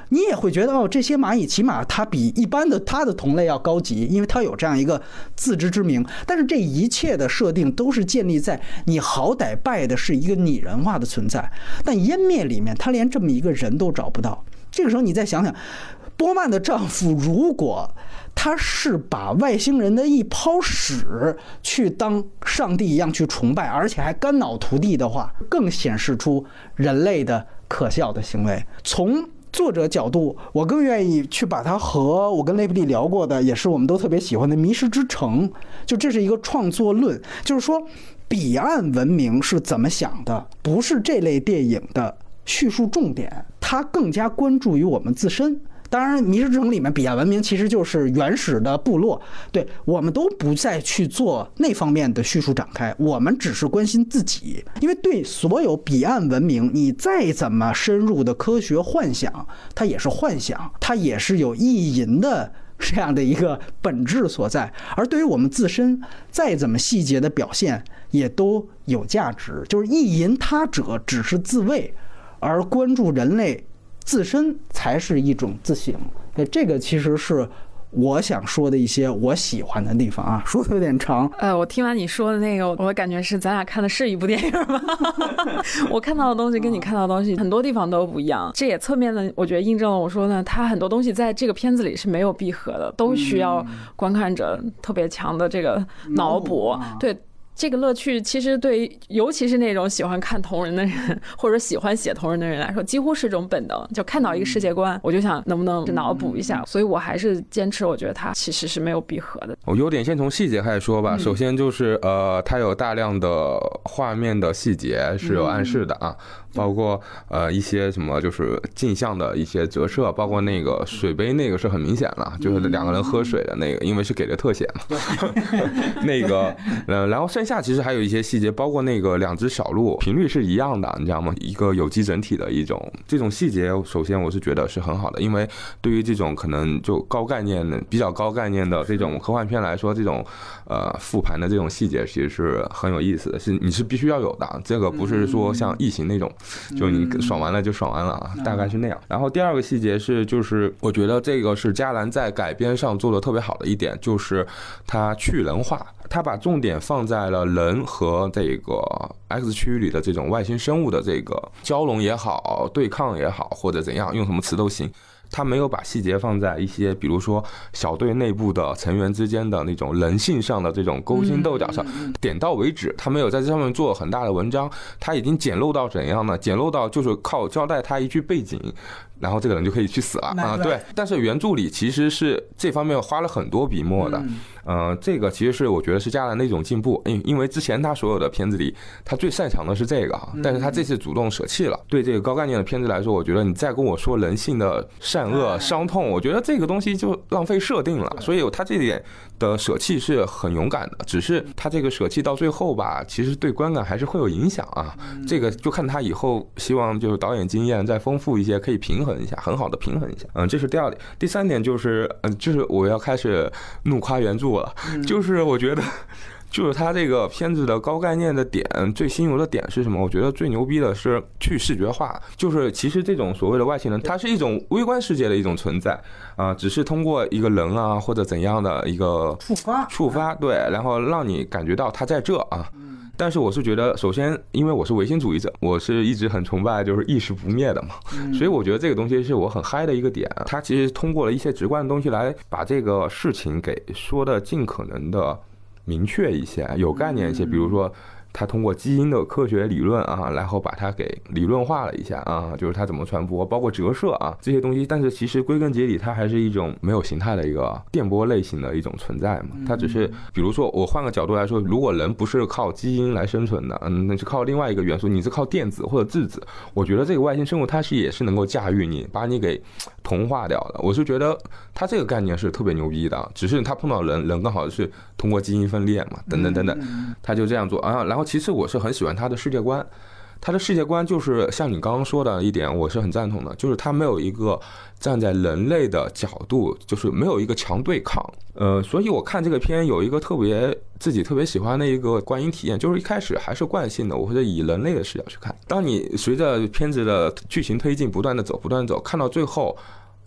你也会觉得哦，这些蚂蚁起码它比一般的它的同类要高级，因为它有这样一个自知之明。但是这一切的设定都是建立在你好歹拜的是一个拟人化的存在，但湮灭里面他连这么一个人都找不到。这个时候你再想想，波曼的丈夫如果他是把外星人的一泡屎去当上帝一样去崇拜，而且还肝脑涂地的话，更显示出人类的可笑的行为。从作者角度，我更愿意去把它和我跟雷普利聊过的，也是我们都特别喜欢的《迷失之城》，就这是一个创作论，就是说彼岸文明是怎么想的，不是这类电影的叙述重点，它更加关注于我们自身。当然，《迷失之城》里面彼岸文明其实就是原始的部落，对我们都不再去做那方面的叙述展开，我们只是关心自己。因为对所有彼岸文明，你再怎么深入的科学幻想，它也是幻想，它也是有意淫的这样的一个本质所在。而对于我们自身，再怎么细节的表现，也都有价值。就是意淫他者只是自卫，而关注人类。自身才是一种自省，对这个其实是我想说的一些我喜欢的地方啊，[LAUGHS] 说的有点长。呃，我听完你说的那个，我感觉是咱俩看的是一部电影吗？[LAUGHS] 我看到的东西跟你看到的东西很多地方都不一样，这也侧面的，我觉得印证了我说呢，它很多东西在这个片子里是没有闭合的，都需要观看者特别强的这个脑补，对。这个乐趣其实对于尤其是那种喜欢看同人的人，或者喜欢写同人的人来说，几乎是一种本能。就看到一个世界观，我就想能不能脑补一下。所以我还是坚持，我觉得它其实是没有闭合的。我优点先从细节开始说吧。首先就是呃，它有大量的画面的细节是有暗示的啊。包括呃一些什么就是镜像的一些折射，包括那个水杯那个是很明显了，就是两个人喝水的那个，因为是给的特写嘛。[LAUGHS] 那个呃，然后剩下其实还有一些细节，包括那个两只小鹿频率是一样的，你知道吗？一个有机整体的一种这种细节，首先我是觉得是很好的，因为对于这种可能就高概念的、比较高概念的这种科幻片来说，这种呃复盘的这种细节其实是很有意思的，是你是必须要有的。这个不是说像异形那种。就你爽完了就爽完了啊，大概是那样。然后第二个细节是，就是我觉得这个是加兰在改编上做的特别好的一点，就是他去人化，他把重点放在了人和这个 X 区域里的这种外星生物的这个交融也好，对抗也好，或者怎样，用什么词都行。他没有把细节放在一些，比如说小队内部的成员之间的那种人性上的这种勾心斗角上，点到为止。他没有在这上面做很大的文章，他已经简陋到怎样呢？简陋到就是靠交代他一句背景。然后这个人就可以去死了啊！对，但是原著里其实是这方面花了很多笔墨的，嗯，这个其实是我觉得是加兰的一种进步，因因为之前他所有的片子里，他最擅长的是这个，但是他这次主动舍弃了。对这个高概念的片子来说，我觉得你再跟我说人性的善恶、伤痛，我觉得这个东西就浪费设定了。所以他这点的舍弃是很勇敢的，只是他这个舍弃到最后吧，其实对观感还是会有影响啊。这个就看他以后希望就是导演经验再丰富一些，可以平。衡一下，很好的平衡一下，嗯，这是第二点。第三点就是，嗯，就是我要开始怒夸原著了，就是我觉得，就是他这个片子的高概念的点，最新游的点是什么？我觉得最牛逼的是去视觉化，就是其实这种所谓的外星人，它是一种微观世界的一种存在啊，只是通过一个人啊或者怎样的一个触发，触发，对，然后让你感觉到他在这啊。但是我是觉得，首先，因为我是唯心主义者，我是一直很崇拜就是意识不灭的嘛，所以我觉得这个东西是我很嗨的一个点。它其实通过了一些直观的东西来把这个事情给说的尽可能的明确一些，有概念一些，比如说。他通过基因的科学理论啊，然后把它给理论化了一下啊，就是它怎么传播，包括折射啊这些东西。但是其实归根结底，它还是一种没有形态的一个电波类型的一种存在嘛。它只是，比如说我换个角度来说，如果人不是靠基因来生存的，嗯，那是靠另外一个元素，你是靠电子或者质子。我觉得这个外星生物它是也是能够驾驭你，把你给同化掉的。我是觉得他这个概念是特别牛逼的，只是他碰到人，人刚好是通过基因分裂嘛，等等等等，他就这样做啊，然后。其次，我是很喜欢他的世界观，他的世界观就是像你刚刚说的一点，我是很赞同的，就是他没有一个站在人类的角度，就是没有一个强对抗。呃，所以我看这个片有一个特别自己特别喜欢的一个观影体验，就是一开始还是惯性的，我会以人类的视角去看。当你随着片子的剧情推进，不断的走，不断走，看到最后，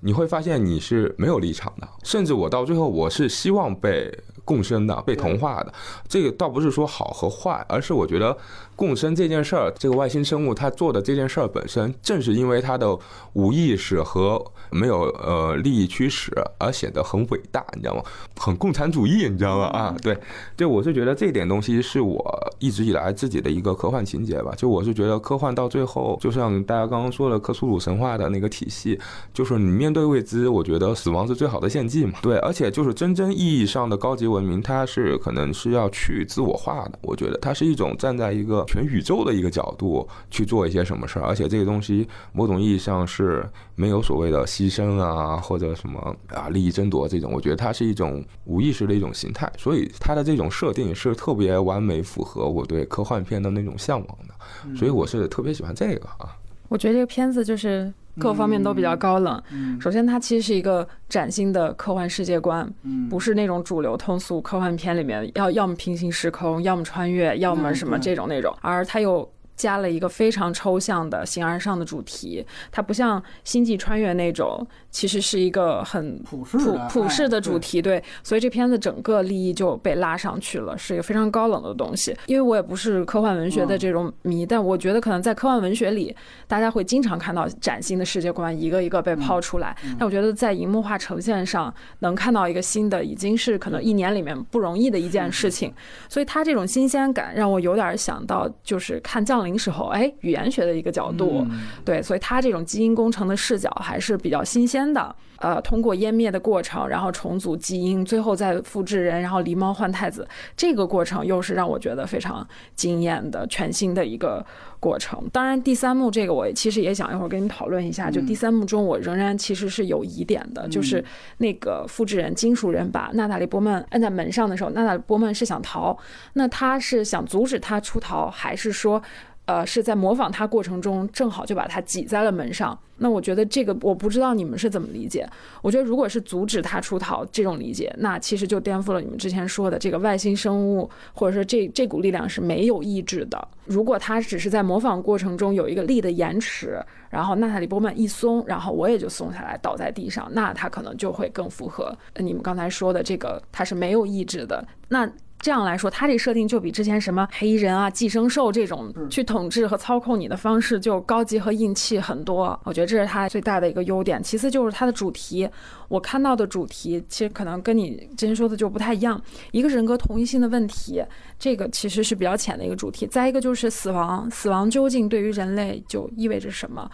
你会发现你是没有立场的，甚至我到最后我是希望被。共生的被同化的，这个倒不是说好和坏，而是我觉得共生这件事儿，这个外星生物它做的这件事儿本身，正是因为它的无意识和没有呃利益驱使而显得很伟大，你知道吗？[LAUGHS] 很共产主义，你知道吗？[LAUGHS] 啊，对，对我是觉得这点东西是我一直以来自己的一个科幻情节吧。就我是觉得科幻到最后，就像大家刚刚说的克苏鲁神话的那个体系，就是你面对未知，我觉得死亡是最好的献祭嘛。对，而且就是真正意义上的高级文。文明它是可能是要去自我化的，我觉得它是一种站在一个全宇宙的一个角度去做一些什么事儿，而且这个东西某种意义上是没有所谓的牺牲啊或者什么啊利益争夺这种，我觉得它是一种无意识的一种形态，所以它的这种设定是特别完美符合我对科幻片的那种向往的，所以我是特别喜欢这个啊。我觉得这个片子就是各方面都比较高冷。首先，它其实是一个崭新的科幻世界观，不是那种主流通俗科幻片里面要要么平行时空，要么穿越，要么什么这种那种，而它又。加了一个非常抽象的形而上的主题，它不像星际穿越那种，其实是一个很普普普世的主题。对，所以这片子整个利益就被拉上去了，是一个非常高冷的东西。因为我也不是科幻文学的这种迷，但我觉得可能在科幻文学里，大家会经常看到崭新的世界观一个一个被抛出来。但我觉得在荧幕化呈现上，能看到一个新的，已经是可能一年里面不容易的一件事情。所以它这种新鲜感让我有点想到，就是看降临。时候，哎，语言学的一个角度，对，所以他这种基因工程的视角还是比较新鲜的。呃，通过湮灭的过程，然后重组基因，最后再复制人，然后狸猫换太子，这个过程又是让我觉得非常惊艳的全新的一个过程。当然，第三幕这个我其实也想一会儿跟你讨论一下。就第三幕中，我仍然其实是有疑点的，就是那个复制人金属人把娜塔莉波曼摁在门上的时候，娜塔莉波曼是想逃，那他是想阻止他出逃，还是说？呃，是在模仿他过程中，正好就把他挤在了门上。那我觉得这个我不知道你们是怎么理解。我觉得如果是阻止他出逃这种理解，那其实就颠覆了你们之前说的这个外星生物，或者说这这股力量是没有意志的。如果他只是在模仿过程中有一个力的延迟，然后娜塔莉波曼一松，然后我也就松下来倒在地上，那他可能就会更符合你们刚才说的这个他是没有意志的。那。这样来说，它这设定就比之前什么黑衣人啊、寄生兽这种去统治和操控你的方式就高级和硬气很多。我觉得这是它最大的一个优点。其次就是它的主题，我看到的主题其实可能跟你之前说的就不太一样。一个人格同一性的问题，这个其实是比较浅的一个主题。再一个就是死亡，死亡究竟对于人类就意味着什么？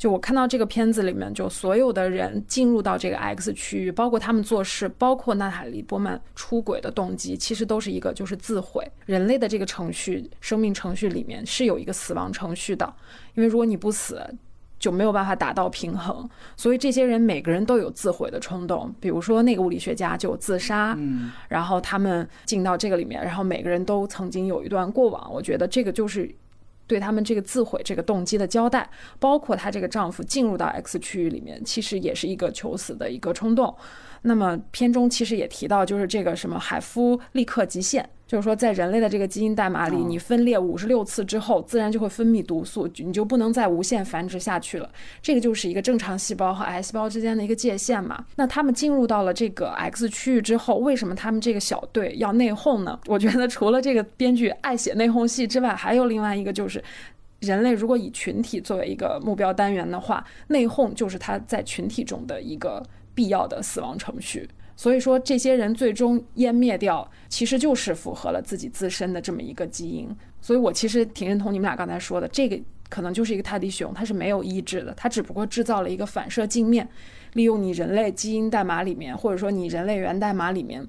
就我看到这个片子里面，就所有的人进入到这个 X 区域，包括他们做事，包括娜塔莉波曼出轨的动机，其实都是一个就是自毁。人类的这个程序，生命程序里面是有一个死亡程序的，因为如果你不死，就没有办法达到平衡。所以这些人每个人都有自毁的冲动，比如说那个物理学家就自杀，嗯，然后他们进到这个里面，然后每个人都曾经有一段过往。我觉得这个就是。对他们这个自毁这个动机的交代，包括她这个丈夫进入到 X 区域里面，其实也是一个求死的一个冲动。那么片中其实也提到，就是这个什么海夫利克极限，就是说在人类的这个基因代码里，你分裂五十六次之后，自然就会分泌毒素，你就不能再无限繁殖下去了。这个就是一个正常细胞和癌细胞之间的一个界限嘛。那他们进入到了这个 X 区域之后，为什么他们这个小队要内讧呢？我觉得除了这个编剧爱写内讧戏之外，还有另外一个就是。人类如果以群体作为一个目标单元的话，内讧就是他在群体中的一个必要的死亡程序。所以说，这些人最终湮灭掉，其实就是符合了自己自身的这么一个基因。所以我其实挺认同你们俩刚才说的，这个可能就是一个泰迪熊，它是没有意志的，它只不过制造了一个反射镜面，利用你人类基因代码里面，或者说你人类源代码里面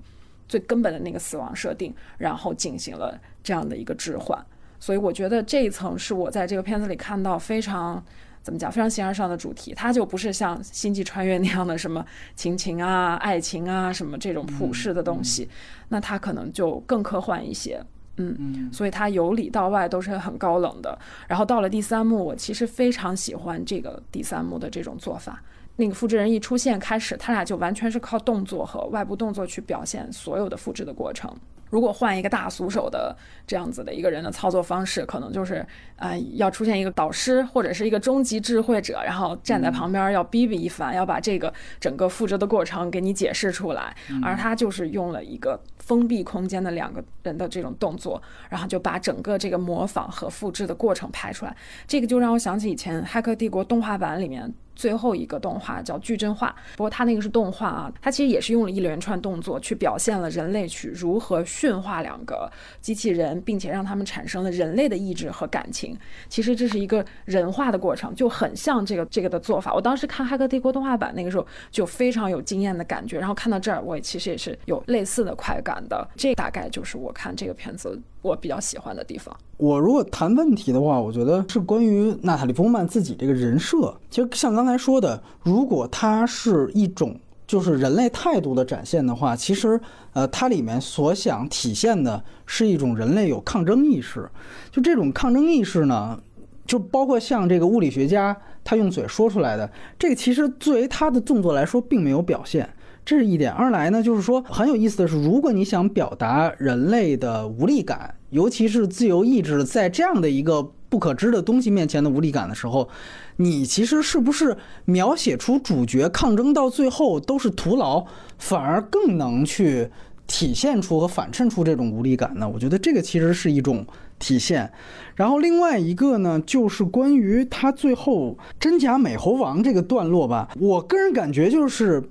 最根本的那个死亡设定，然后进行了这样的一个置换。所以我觉得这一层是我在这个片子里看到非常怎么讲，非常形而上的主题。它就不是像《星际穿越》那样的什么亲情啊、[LAUGHS] 爱情啊什么这种普世的东西，那它可能就更科幻一些。嗯，所以它由里到外都是很高冷的。然后到了第三幕，我其实非常喜欢这个第三幕的这种做法。那个复制人一出现，开始他俩就完全是靠动作和外部动作去表现所有的复制的过程。如果换一个大俗手的这样子的一个人的操作方式，可能就是啊，要出现一个导师或者是一个终极智慧者，然后站在旁边要逼逼一番，要把这个整个复制的过程给你解释出来。而他就是用了一个封闭空间的两个人的这种动作，然后就把整个这个模仿和复制的过程拍出来。这个就让我想起以前《骇客帝国》动画版里面。最后一个动画叫矩阵化，不过它那个是动画啊，它其实也是用了一连串动作去表现了人类去如何驯化两个机器人，并且让他们产生了人类的意志和感情。其实这是一个人化的过程，就很像这个这个的做法。我当时看《黑客帝国》动画版那个时候就非常有经验的感觉，然后看到这儿，我也其实也是有类似的快感的。这大概就是我看这个片子我比较喜欢的地方。我如果谈问题的话，我觉得是关于娜塔莉波曼自己这个人设。其实像刚刚才说的，如果它是一种就是人类态度的展现的话，其实呃，它里面所想体现的是一种人类有抗争意识。就这种抗争意识呢，就包括像这个物理学家他用嘴说出来的，这个其实作为他的动作来说，并没有表现。这是一点。二来呢，就是说很有意思的是，如果你想表达人类的无力感，尤其是自由意志在这样的一个不可知的东西面前的无力感的时候，你其实是不是描写出主角抗争到最后都是徒劳，反而更能去体现出和反衬出这种无力感呢？我觉得这个其实是一种体现。然后另外一个呢，就是关于他最后真假美猴王这个段落吧，我个人感觉就是。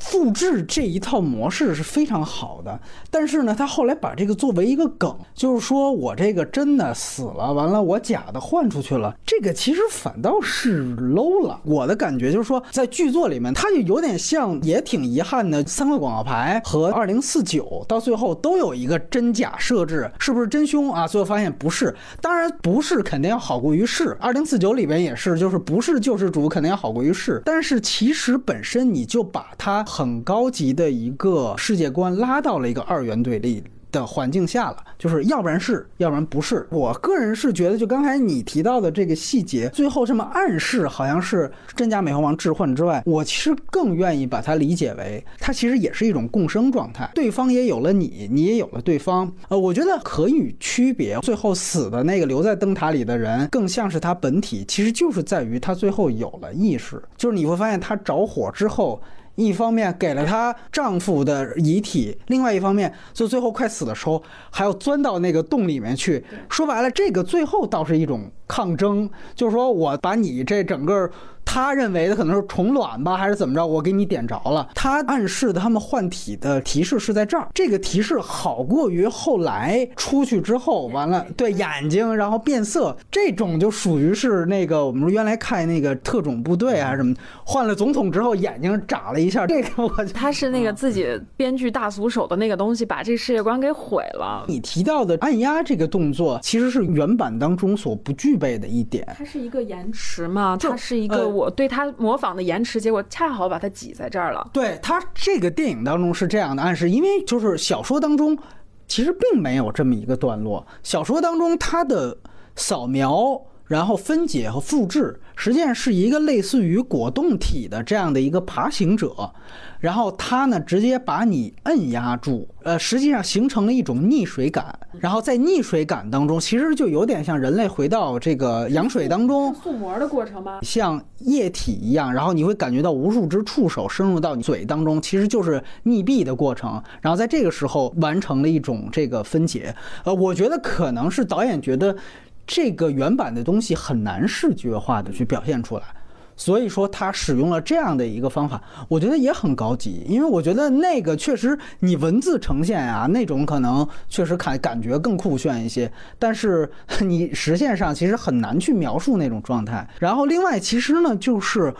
复制这一套模式是非常好的，但是呢，他后来把这个作为一个梗，就是说我这个真的死了，完了我假的换出去了，这个其实反倒是 low 了。我的感觉就是说，在剧作里面，它就有点像，也挺遗憾的。三个广告牌和二零四九到最后都有一个真假设置，是不是真凶啊？最后发现不是，当然不是，肯定要好过于是。二零四九里边也是，就是不是救世主肯定要好过于是，但是其实本身你就把它。很高级的一个世界观拉到了一个二元对立的环境下了，就是要不然是，要不然不是。我个人是觉得，就刚才你提到的这个细节，最后这么暗示好像是真假美猴王置换之外，我其实更愿意把它理解为，它其实也是一种共生状态，对方也有了你，你也有了对方。呃，我觉得可以区别，最后死的那个留在灯塔里的人，更像是他本体，其实就是在于他最后有了意识，就是你会发现他着火之后。一方面给了她丈夫的遗体，另外一方面就最后快死的时候还要钻到那个洞里面去。说白了，这个最后倒是一种抗争，就是说我把你这整个。他认为的可能是虫卵吧，还是怎么着？我给你点着了。他暗示的他们换体的提示是在这儿，这个提示好过于后来出去之后，完了对眼睛然后变色，这种就属于是那个我们原来看那个特种部队啊什么，换了总统之后眼睛眨了一下，这个我他是那个自己编剧大俗手的那个东西，把这世界观给毁了。你提到的按压这个动作，其实是原版当中所不具备的一点。它是一个延迟嘛？它是一个。我对他模仿的延迟，结果恰好把他挤在这儿了。对他这个电影当中是这样的暗示，因为就是小说当中其实并没有这么一个段落。小说当中他的扫描。然后分解和复制，实际上是一个类似于果冻体的这样的一个爬行者，然后它呢直接把你摁压住，呃，实际上形成了一种溺水感，然后在溺水感当中，其实就有点像人类回到这个羊水当中塑膜的过程吗？像液体一样，然后你会感觉到无数只触手深入到嘴当中，其实就是溺毙的过程，然后在这个时候完成了一种这个分解，呃，我觉得可能是导演觉得。这个原版的东西很难视觉化的去表现出来，所以说他使用了这样的一个方法，我觉得也很高级。因为我觉得那个确实你文字呈现啊，那种可能确实感感觉更酷炫一些，但是你实现上其实很难去描述那种状态。然后另外其实呢，就是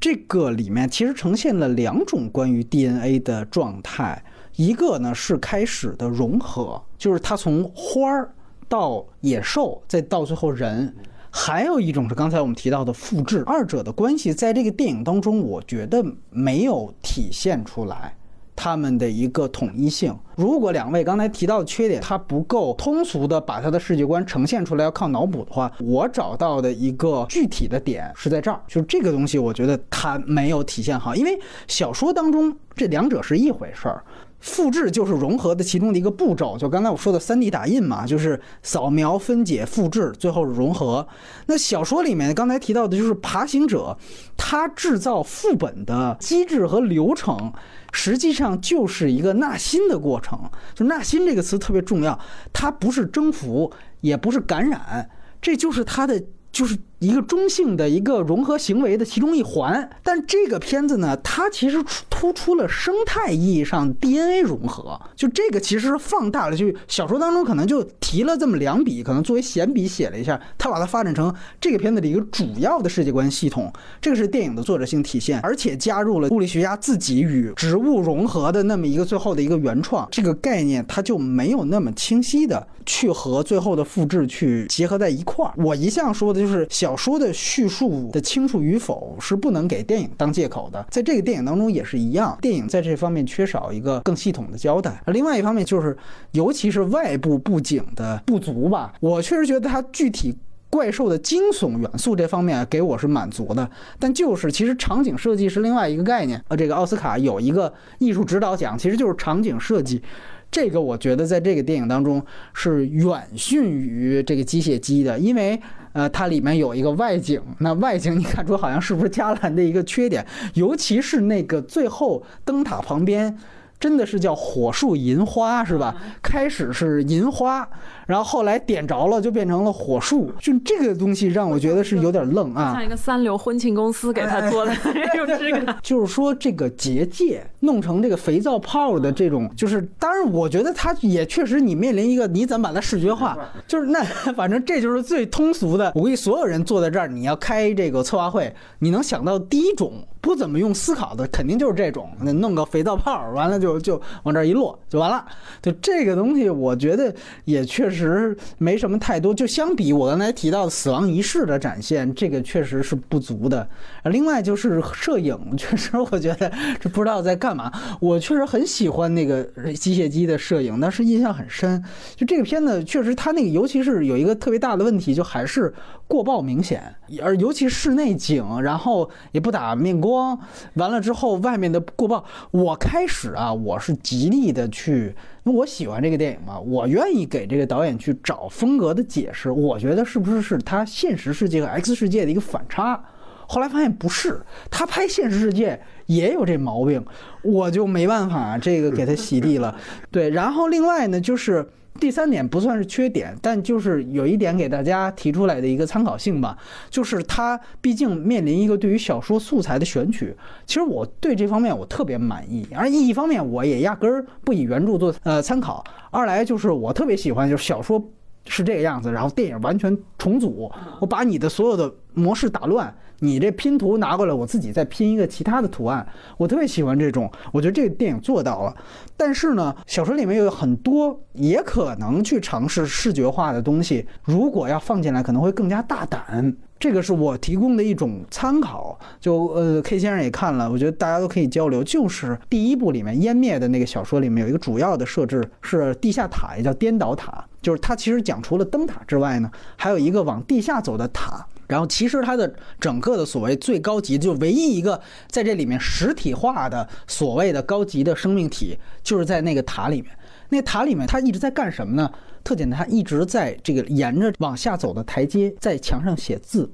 这个里面其实呈现了两种关于 DNA 的状态，一个呢是开始的融合，就是它从花儿。到野兽，再到最后人，还有一种是刚才我们提到的复制，二者的关系在这个电影当中，我觉得没有体现出来他们的一个统一性。如果两位刚才提到的缺点，它不够通俗的把他的世界观呈现出来，要靠脑补的话，我找到的一个具体的点是在这儿，就是这个东西，我觉得它没有体现好，因为小说当中这两者是一回事儿。复制就是融合的其中的一个步骤，就刚才我说的 3D 打印嘛，就是扫描、分解、复制，最后融合。那小说里面刚才提到的就是爬行者，他制造副本的机制和流程，实际上就是一个纳新的过程。就纳新这个词特别重要，它不是征服，也不是感染，这就是它的。就是一个中性的一个融合行为的其中一环，但这个片子呢，它其实突出了生态意义上 DNA 融合，就这个其实放大了，就小说当中可能就提了这么两笔，可能作为闲笔写了一下，他把它发展成这个片子的一个主要的世界观系统，这个是电影的作者性体现，而且加入了物理学家自己与植物融合的那么一个最后的一个原创，这个概念它就没有那么清晰的去和最后的复制去结合在一块儿。我一向说的就是。小小说的叙述的清楚与否是不能给电影当借口的，在这个电影当中也是一样，电影在这方面缺少一个更系统的交代。另外一方面就是，尤其是外部布景的不足吧，我确实觉得它具体怪兽的惊悚元素这方面给我是满足的，但就是其实场景设计是另外一个概念。呃，这个奥斯卡有一个艺术指导奖，其实就是场景设计。这个我觉得在这个电影当中是远逊于这个机械姬的，因为呃，它里面有一个外景，那外景你看出好像是不是加兰的一个缺点，尤其是那个最后灯塔旁边。真的是叫火树银花是吧？开始是银花，然后后来点着了就变成了火树，就这个东西让我觉得是有点愣啊，像一个三流婚庆公司给他做的 [LAUGHS] 这种质感。[LAUGHS] 就是说这个结界弄成这个肥皂泡的这种，就是当然我觉得它也确实你面临一个你怎么把它视觉化，就是那 [LAUGHS] 反正这就是最通俗的。我估计所有人坐在这儿，你要开这个策划会，你能想到第一种。不怎么用思考的，肯定就是这种，那弄个肥皂泡，完了就就往这一落就完了。就这个东西，我觉得也确实其实没什么太多。就相比我刚才提到的死亡仪式的展现，这个确实是不足的。另外就是摄影，确实我觉得这不知道在干嘛。我确实很喜欢那个机械机的摄影，但是印象很深。就这个片子，确实它那个，尤其是有一个特别大的问题，就还是过曝明显，而尤其室内景，然后也不打面。光完了之后，外面的过曝，我开始啊，我是极力的去，我喜欢这个电影嘛，我愿意给这个导演去找风格的解释。我觉得是不是是他现实世界和 X 世界的一个反差？后来发现不是，他拍现实世界也有这毛病，我就没办法这个给他洗地了。对，然后另外呢，就是第三点不算是缺点，但就是有一点给大家提出来的一个参考性吧，就是它毕竟面临一个对于小说素材的选取，其实我对这方面我特别满意，而一方面我也压根儿不以原著做呃参考，二来就是我特别喜欢就是小说。是这个样子，然后电影完全重组，我把你的所有的模式打乱，你这拼图拿过来，我自己再拼一个其他的图案，我特别喜欢这种，我觉得这个电影做到了。但是呢，小说里面有很多也可能去尝试视觉化的东西，如果要放进来，可能会更加大胆。这个是我提供的一种参考，就呃，K 先生也看了，我觉得大家都可以交流。就是第一部里面湮灭的那个小说里面有一个主要的设置是地下塔，也叫颠倒塔，就是它其实讲除了灯塔之外呢，还有一个往地下走的塔。然后其实它的整个的所谓最高级，就唯一一个在这里面实体化的所谓的高级的生命体，就是在那个塔里面。那塔里面它一直在干什么呢？特简单，他一直在这个沿着往下走的台阶，在墙上写字，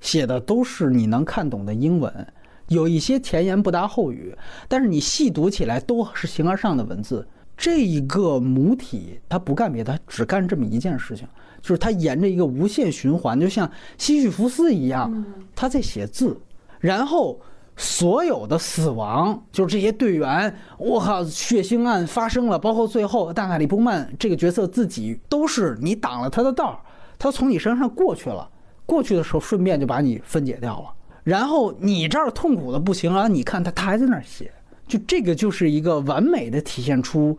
写的都是你能看懂的英文，有一些前言不搭后语，但是你细读起来都是形而上的文字。这一个母体，它不干别的，它只干这么一件事情，就是他沿着一个无限循环，就像西绪福斯一样，他在写字，然后。所有的死亡，就是这些队员，我靠，血腥案发生了，包括最后大卡利布曼这个角色自己，都是你挡了他的道儿他从你身上过去了，过去的时候顺便就把你分解掉了，然后你这儿痛苦的不行啊，你看他他还在那儿写，就这个就是一个完美的体现出，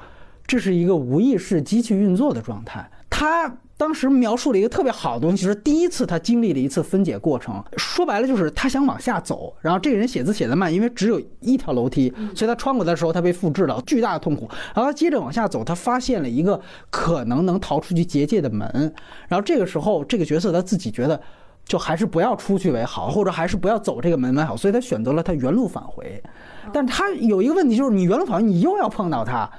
这是一个无意识机器运作的状态，他。当时描述了一个特别好的东西，是第一次他经历了一次分解过程。说白了就是他想往下走，然后这个人写字写得慢，因为只有一条楼梯，所以他穿过的时候他被复制了，巨大的痛苦。然后他接着往下走，他发现了一个可能能逃出去结界的门。然后这个时候这个角色他自己觉得，就还是不要出去为好，或者还是不要走这个门为好，所以他选择了他原路返回。但他有一个问题就是，你原路返回，你又要碰到他。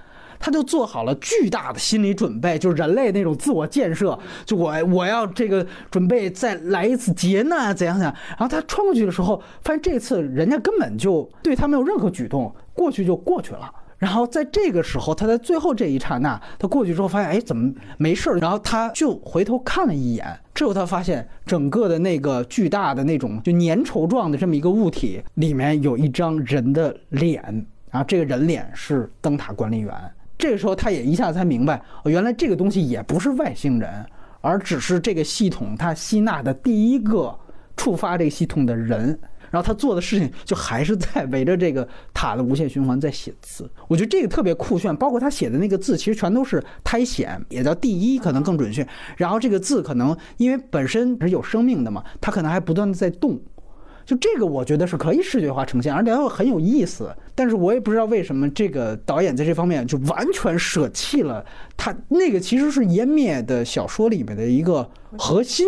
他就做好了巨大的心理准备，就是人类那种自我建设，就我我要这个准备再来一次劫难怎样怎样。然后他穿过去的时候，发现这次人家根本就对他没有任何举动，过去就过去了。然后在这个时候，他在最后这一刹那，他过去之后发现，哎，怎么没事儿？然后他就回头看了一眼，之后他发现整个的那个巨大的那种就粘稠状的这么一个物体里面有一张人的脸，然后这个人脸是灯塔管理员。这个时候，他也一下子才明白，原来这个东西也不是外星人，而只是这个系统它吸纳的第一个触发这个系统的人。然后他做的事情就还是在围着这个塔的无限循环在写字。我觉得这个特别酷炫，包括他写的那个字，其实全都是苔藓，也叫第一，可能更准确。然后这个字可能因为本身是有生命的嘛，它可能还不断的在动。就这个，我觉得是可以视觉化呈现，而且又很有意思。但是我也不知道为什么这个导演在这方面就完全舍弃了他那个，其实是湮灭的小说里面的一个核心，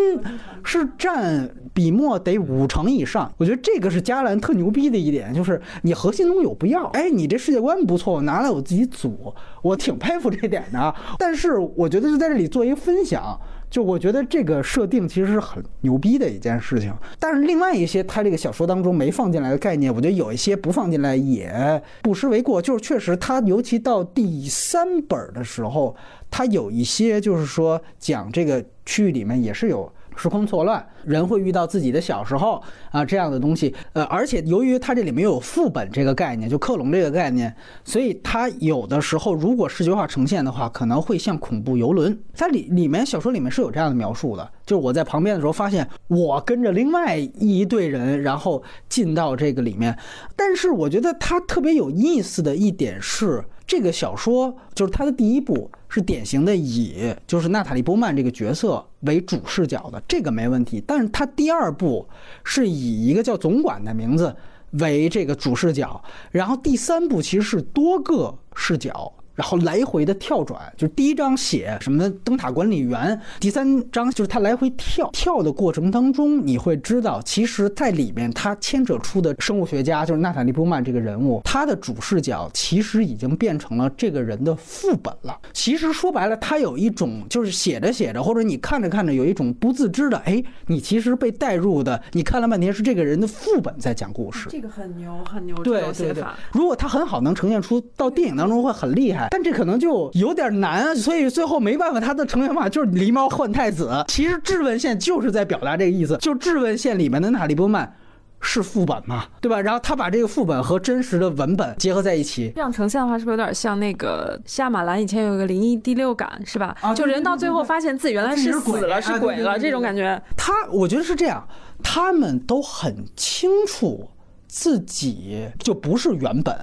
是占笔墨得五成以上。我觉得这个是加兰特牛逼的一点，就是你核心东西我不要，哎，你这世界观不错，我拿来我自己组，我挺佩服这点的。但是我觉得就在这里做一个分享。就我觉得这个设定其实是很牛逼的一件事情，但是另外一些他这个小说当中没放进来的概念，我觉得有一些不放进来也不失为过。就是确实他尤其到第三本的时候，他有一些就是说讲这个区域里面也是有。时空错乱，人会遇到自己的小时候啊，这样的东西。呃，而且由于它这里面有副本这个概念，就克隆这个概念，所以它有的时候如果视觉化呈现的话，可能会像恐怖游轮。它里里面小说里面是有这样的描述的，就是我在旁边的时候发现，我跟着另外一队人，然后进到这个里面。但是我觉得它特别有意思的一点是。这个小说就是它的第一部，是典型的以就是娜塔莉波曼这个角色为主视角的，这个没问题。但是它第二部是以一个叫总管的名字为这个主视角，然后第三部其实是多个视角然后来回的跳转，就是第一章写什么灯塔管理员，第三章就是他来回跳跳的过程当中，你会知道，其实在里面他牵扯出的生物学家就是娜塔莉波曼这个人物，他的主视角其实已经变成了这个人的副本了。其实说白了，他有一种就是写着写着，或者你看着看着有一种不自知的，哎，你其实被带入的，你看了半天是这个人的副本在讲故事。这个很牛，很牛，对对对，如果他很好能呈现出到电影当中会很厉害，但这可能就有点难，所以最后没办法，他的呈现方法就是狸猫换太子。其实质问线就是在表达这个意思，就质问线里面的娜莉波曼是副本嘛，对吧？然后他把这个副本和真实的文本结合在一起，这样呈现的话，是不是有点像那个夏马兰以前有一个灵异第六感，是吧？啊就人到最后发现自己原来是死了，是鬼了，这种感觉。他我觉得是这样，他们都很清楚自己就不是原本。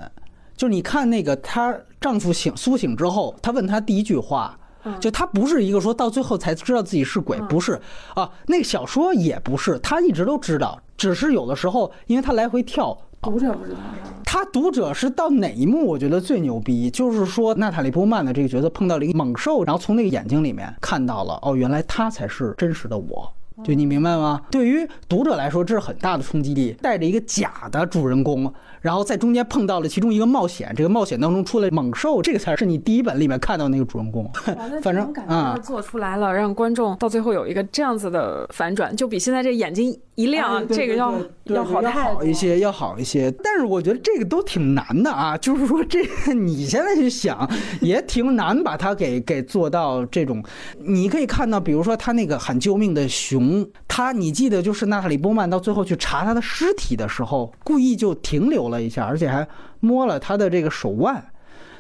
就是你看那个她丈夫醒苏醒之后，她问她第一句话，就他不是一个说到最后才知道自己是鬼，不是啊。那个小说也不是，他一直都知道，只是有的时候因为他来回跳。读者不知道，他读者是到哪一幕？我觉得最牛逼，就是说娜塔莉波曼的这个角色碰到了一个猛兽，然后从那个眼睛里面看到了，哦，原来他才是真实的我。就你明白吗？对于读者来说，这是很大的冲击力。带着一个假的主人公，然后在中间碰到了其中一个冒险，这个冒险当中出来猛兽，这个才是你第一本里面看到那个主人公。[LAUGHS] 反正啊，做出来了，让观众到最后有一个这样子的反转，就比现在这眼睛一亮，这个要对要好一些，要好一些。但是我觉得这个都挺难的啊，[LAUGHS] 就是说这个你现在去想也挺难把它给给做到这种。你可以看到，比如说他那个喊救命的熊，他你记得就是娜塔莉波曼到最后去查他的尸体的时候，故意就停留了了一下，而且还摸了他的这个手腕。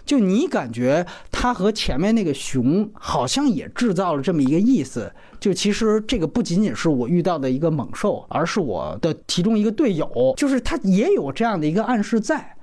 就你感觉他和前面那个熊好像也制造了这么一个意思，就其实这个不仅仅是我遇到的一个猛兽，而是我的其中一个队友，就是他也有这样的一个暗示在。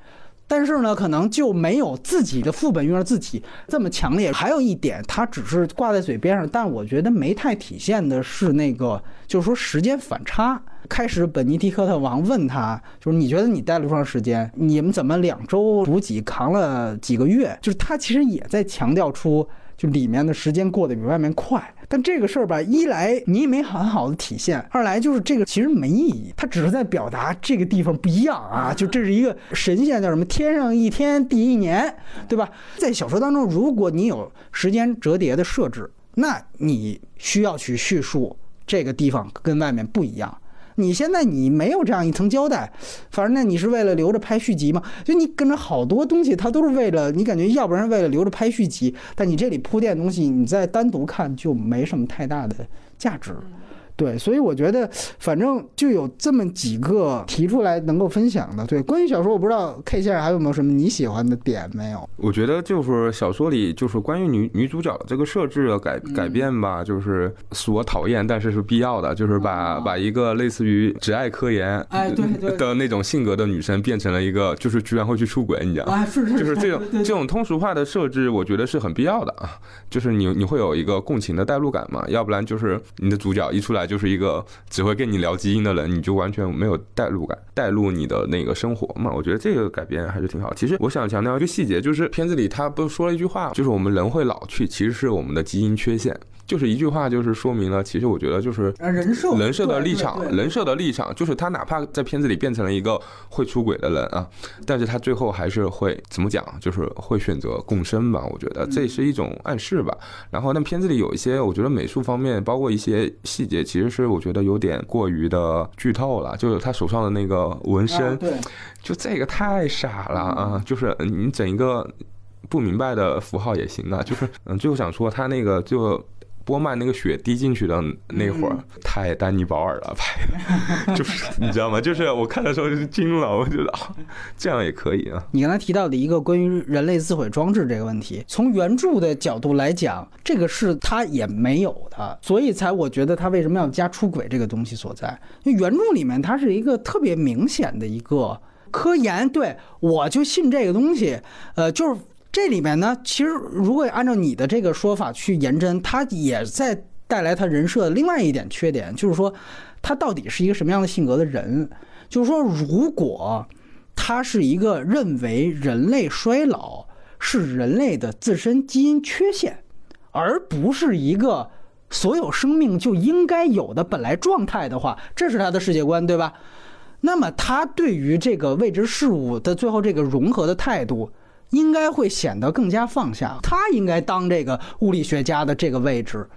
但是呢，可能就没有自己的副本院自己这么强烈。还有一点，他只是挂在嘴边上，但我觉得没太体现的是那个，就是说时间反差。开始，本尼迪克特王问他，就是你觉得你待了多长时间？你们怎么两周补给扛了几个月？就是他其实也在强调出。就里面的时间过得比外面快，但这个事儿吧，一来你也没很好的体现，二来就是这个其实没意义，它只是在表达这个地方不一样啊，[LAUGHS] 就这是一个神仙叫什么天上一天地一年，对吧？在小说当中，如果你有时间折叠的设置，那你需要去叙述这个地方跟外面不一样。你现在你没有这样一层交代，反正那你是为了留着拍续集嘛？就你跟着好多东西，它都是为了你感觉，要不然为了留着拍续集，但你这里铺垫东西，你再单独看就没什么太大的价值。对，所以我觉得，反正就有这么几个提出来能够分享的。对，关于小说，我不知道 K 先生还有没有什么你喜欢的点没有？我觉得就是小说里就是关于女女主角的这个设置的改改变吧，就是所讨厌，但是是必要的，就是把把一个类似于只爱科研哎对对 [LAUGHS] 的那种性格的女生变成了一个就是居然会去出轨，你知道吗？啊，是是就是这种这种通俗化的设置，我觉得是很必要的啊。就是你你会有一个共情的代入感嘛，要不然就是你的主角一出来就是一个只会跟你聊基因的人，你就完全没有代入感，代入你的那个生活嘛。我觉得这个改编还是挺好。其实我想强调一个细节，就是片子里他不是说了一句话，就是我们人会老去，其实是我们的基因缺陷。就是一句话，就是说明了，其实我觉得就是啊人设人设的立场人设的立场，就是他哪怕在片子里变成了一个会出轨的人啊，但是他最后还是会怎么讲，就是会选择共生吧。我觉得这是一种暗示吧。然后那片子里有一些，我觉得美术方面，包括一些细节，其实是我觉得有点过于的剧透了。就是他手上的那个纹身，啊对，就这个太傻了啊！就是你整一个不明白的符号也行啊。就是嗯，最后想说他那个就。波曼那个血滴进去的那会儿，太丹尼保尔了拍的，[LAUGHS] 就是你知道吗？就是我看的时候就是惊了，我觉得啊，这样也可以啊。你刚才提到的一个关于人类自毁装置这个问题，从原著的角度来讲，这个是他也没有的，所以才我觉得他为什么要加出轨这个东西所在。因为原著里面它是一个特别明显的一个科研，对我就信这个东西，呃，就是这里面呢，其实如果按照你的这个说法去研真，他也在带来他人设的另外一点缺点，就是说他到底是一个什么样的性格的人。就是说，如果他是一个认为人类衰老是人类的自身基因缺陷，而不是一个所有生命就应该有的本来状态的话，这是他的世界观，对吧？那么他对于这个未知事物的最后这个融合的态度，应该会显得更加放下。他应该当这个物理学家的这个位置，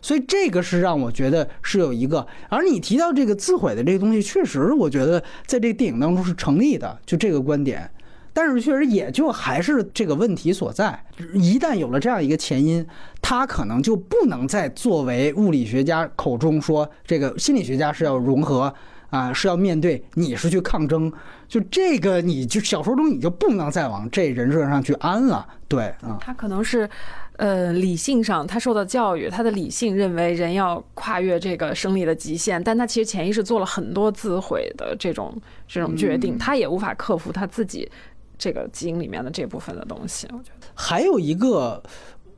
所以这个是让我觉得是有一个。而你提到这个自毁的这个东西，确实我觉得在这个电影当中是成立的，就这个观点。但是确实也就还是这个问题所在。一旦有了这样一个前因，他可能就不能再作为物理学家口中说这个心理学家是要融合。啊，是要面对，你是去抗争，就这个，你就小说中你就不能再往这人设上去安了，对啊。他可能是，呃，理性上他受到教育，他的理性认为人要跨越这个生理的极限，但他其实潜意识做了很多自毁的这种这种决定，他也无法克服他自己这个基因里面的这部分的东西。我觉得还有一个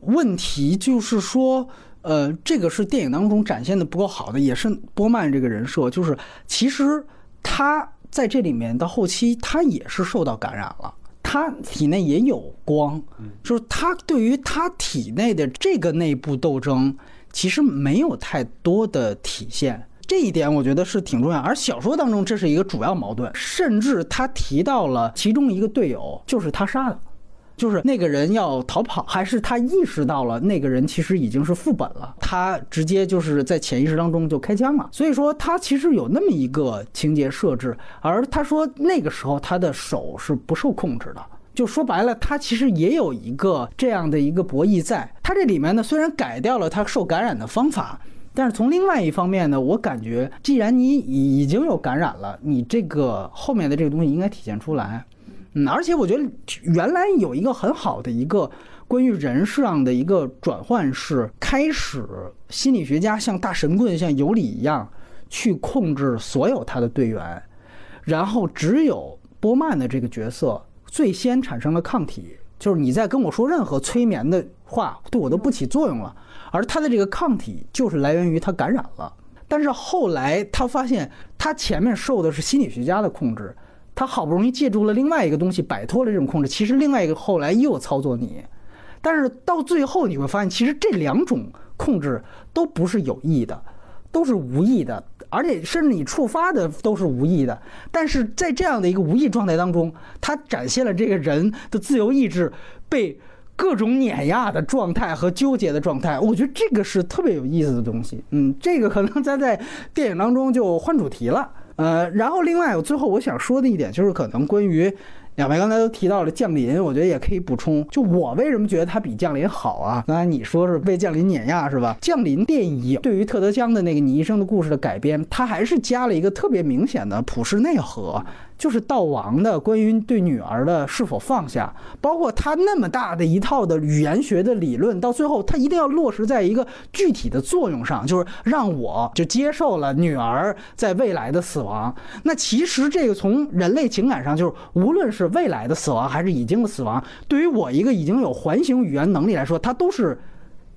问题就是说。呃，这个是电影当中展现的不够好的，也是波曼这个人设，就是其实他在这里面到后期，他也是受到感染了，他体内也有光，就是他对于他体内的这个内部斗争，其实没有太多的体现，这一点我觉得是挺重要。而小说当中这是一个主要矛盾，甚至他提到了其中一个队友就是他杀的。就是那个人要逃跑，还是他意识到了那个人其实已经是副本了，他直接就是在潜意识当中就开枪了。所以说他其实有那么一个情节设置，而他说那个时候他的手是不受控制的，就说白了，他其实也有一个这样的一个博弈在。他这里面呢，虽然改掉了他受感染的方法，但是从另外一方面呢，我感觉既然你已经有感染了，你这个后面的这个东西应该体现出来。而且我觉得原来有一个很好的一个关于人上的一个转换是，开始心理学家像大神棍像尤里一样去控制所有他的队员，然后只有波曼的这个角色最先产生了抗体，就是你在跟我说任何催眠的话对我都不起作用了，而他的这个抗体就是来源于他感染了，但是后来他发现他前面受的是心理学家的控制。他好不容易借助了另外一个东西，摆脱了这种控制。其实另外一个后来又操作你，但是到最后你会发现，其实这两种控制都不是有意的，都是无意的，而且甚至你触发的都是无意的。但是在这样的一个无意状态当中，他展现了这个人的自由意志被各种碾压的状态和纠结的状态。我觉得这个是特别有意思的东西。嗯，这个可能咱在电影当中就换主题了。呃，然后另外我最后我想说的一点就是，可能关于两位刚才都提到了降临，我觉得也可以补充。就我为什么觉得它比降临好啊？刚才你说是被降临碾压是吧？降临电影对于特德·江的那个你一生的故事的改编，它还是加了一个特别明显的普世内核。就是道王的关于对女儿的是否放下，包括他那么大的一套的语言学的理论，到最后他一定要落实在一个具体的作用上，就是让我就接受了女儿在未来的死亡。那其实这个从人类情感上，就是无论是未来的死亡还是已经的死亡，对于我一个已经有环形语言能力来说，它都是。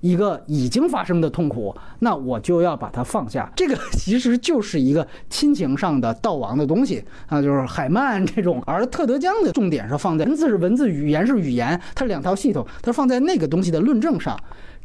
一个已经发生的痛苦，那我就要把它放下。这个 [LAUGHS] 其实就是一个亲情上的悼亡的东西啊，就是海曼这种。[LAUGHS] 而特德·江的重点是放在文字是文字，语言是语言，它两套系统，它放在那个东西的论证上。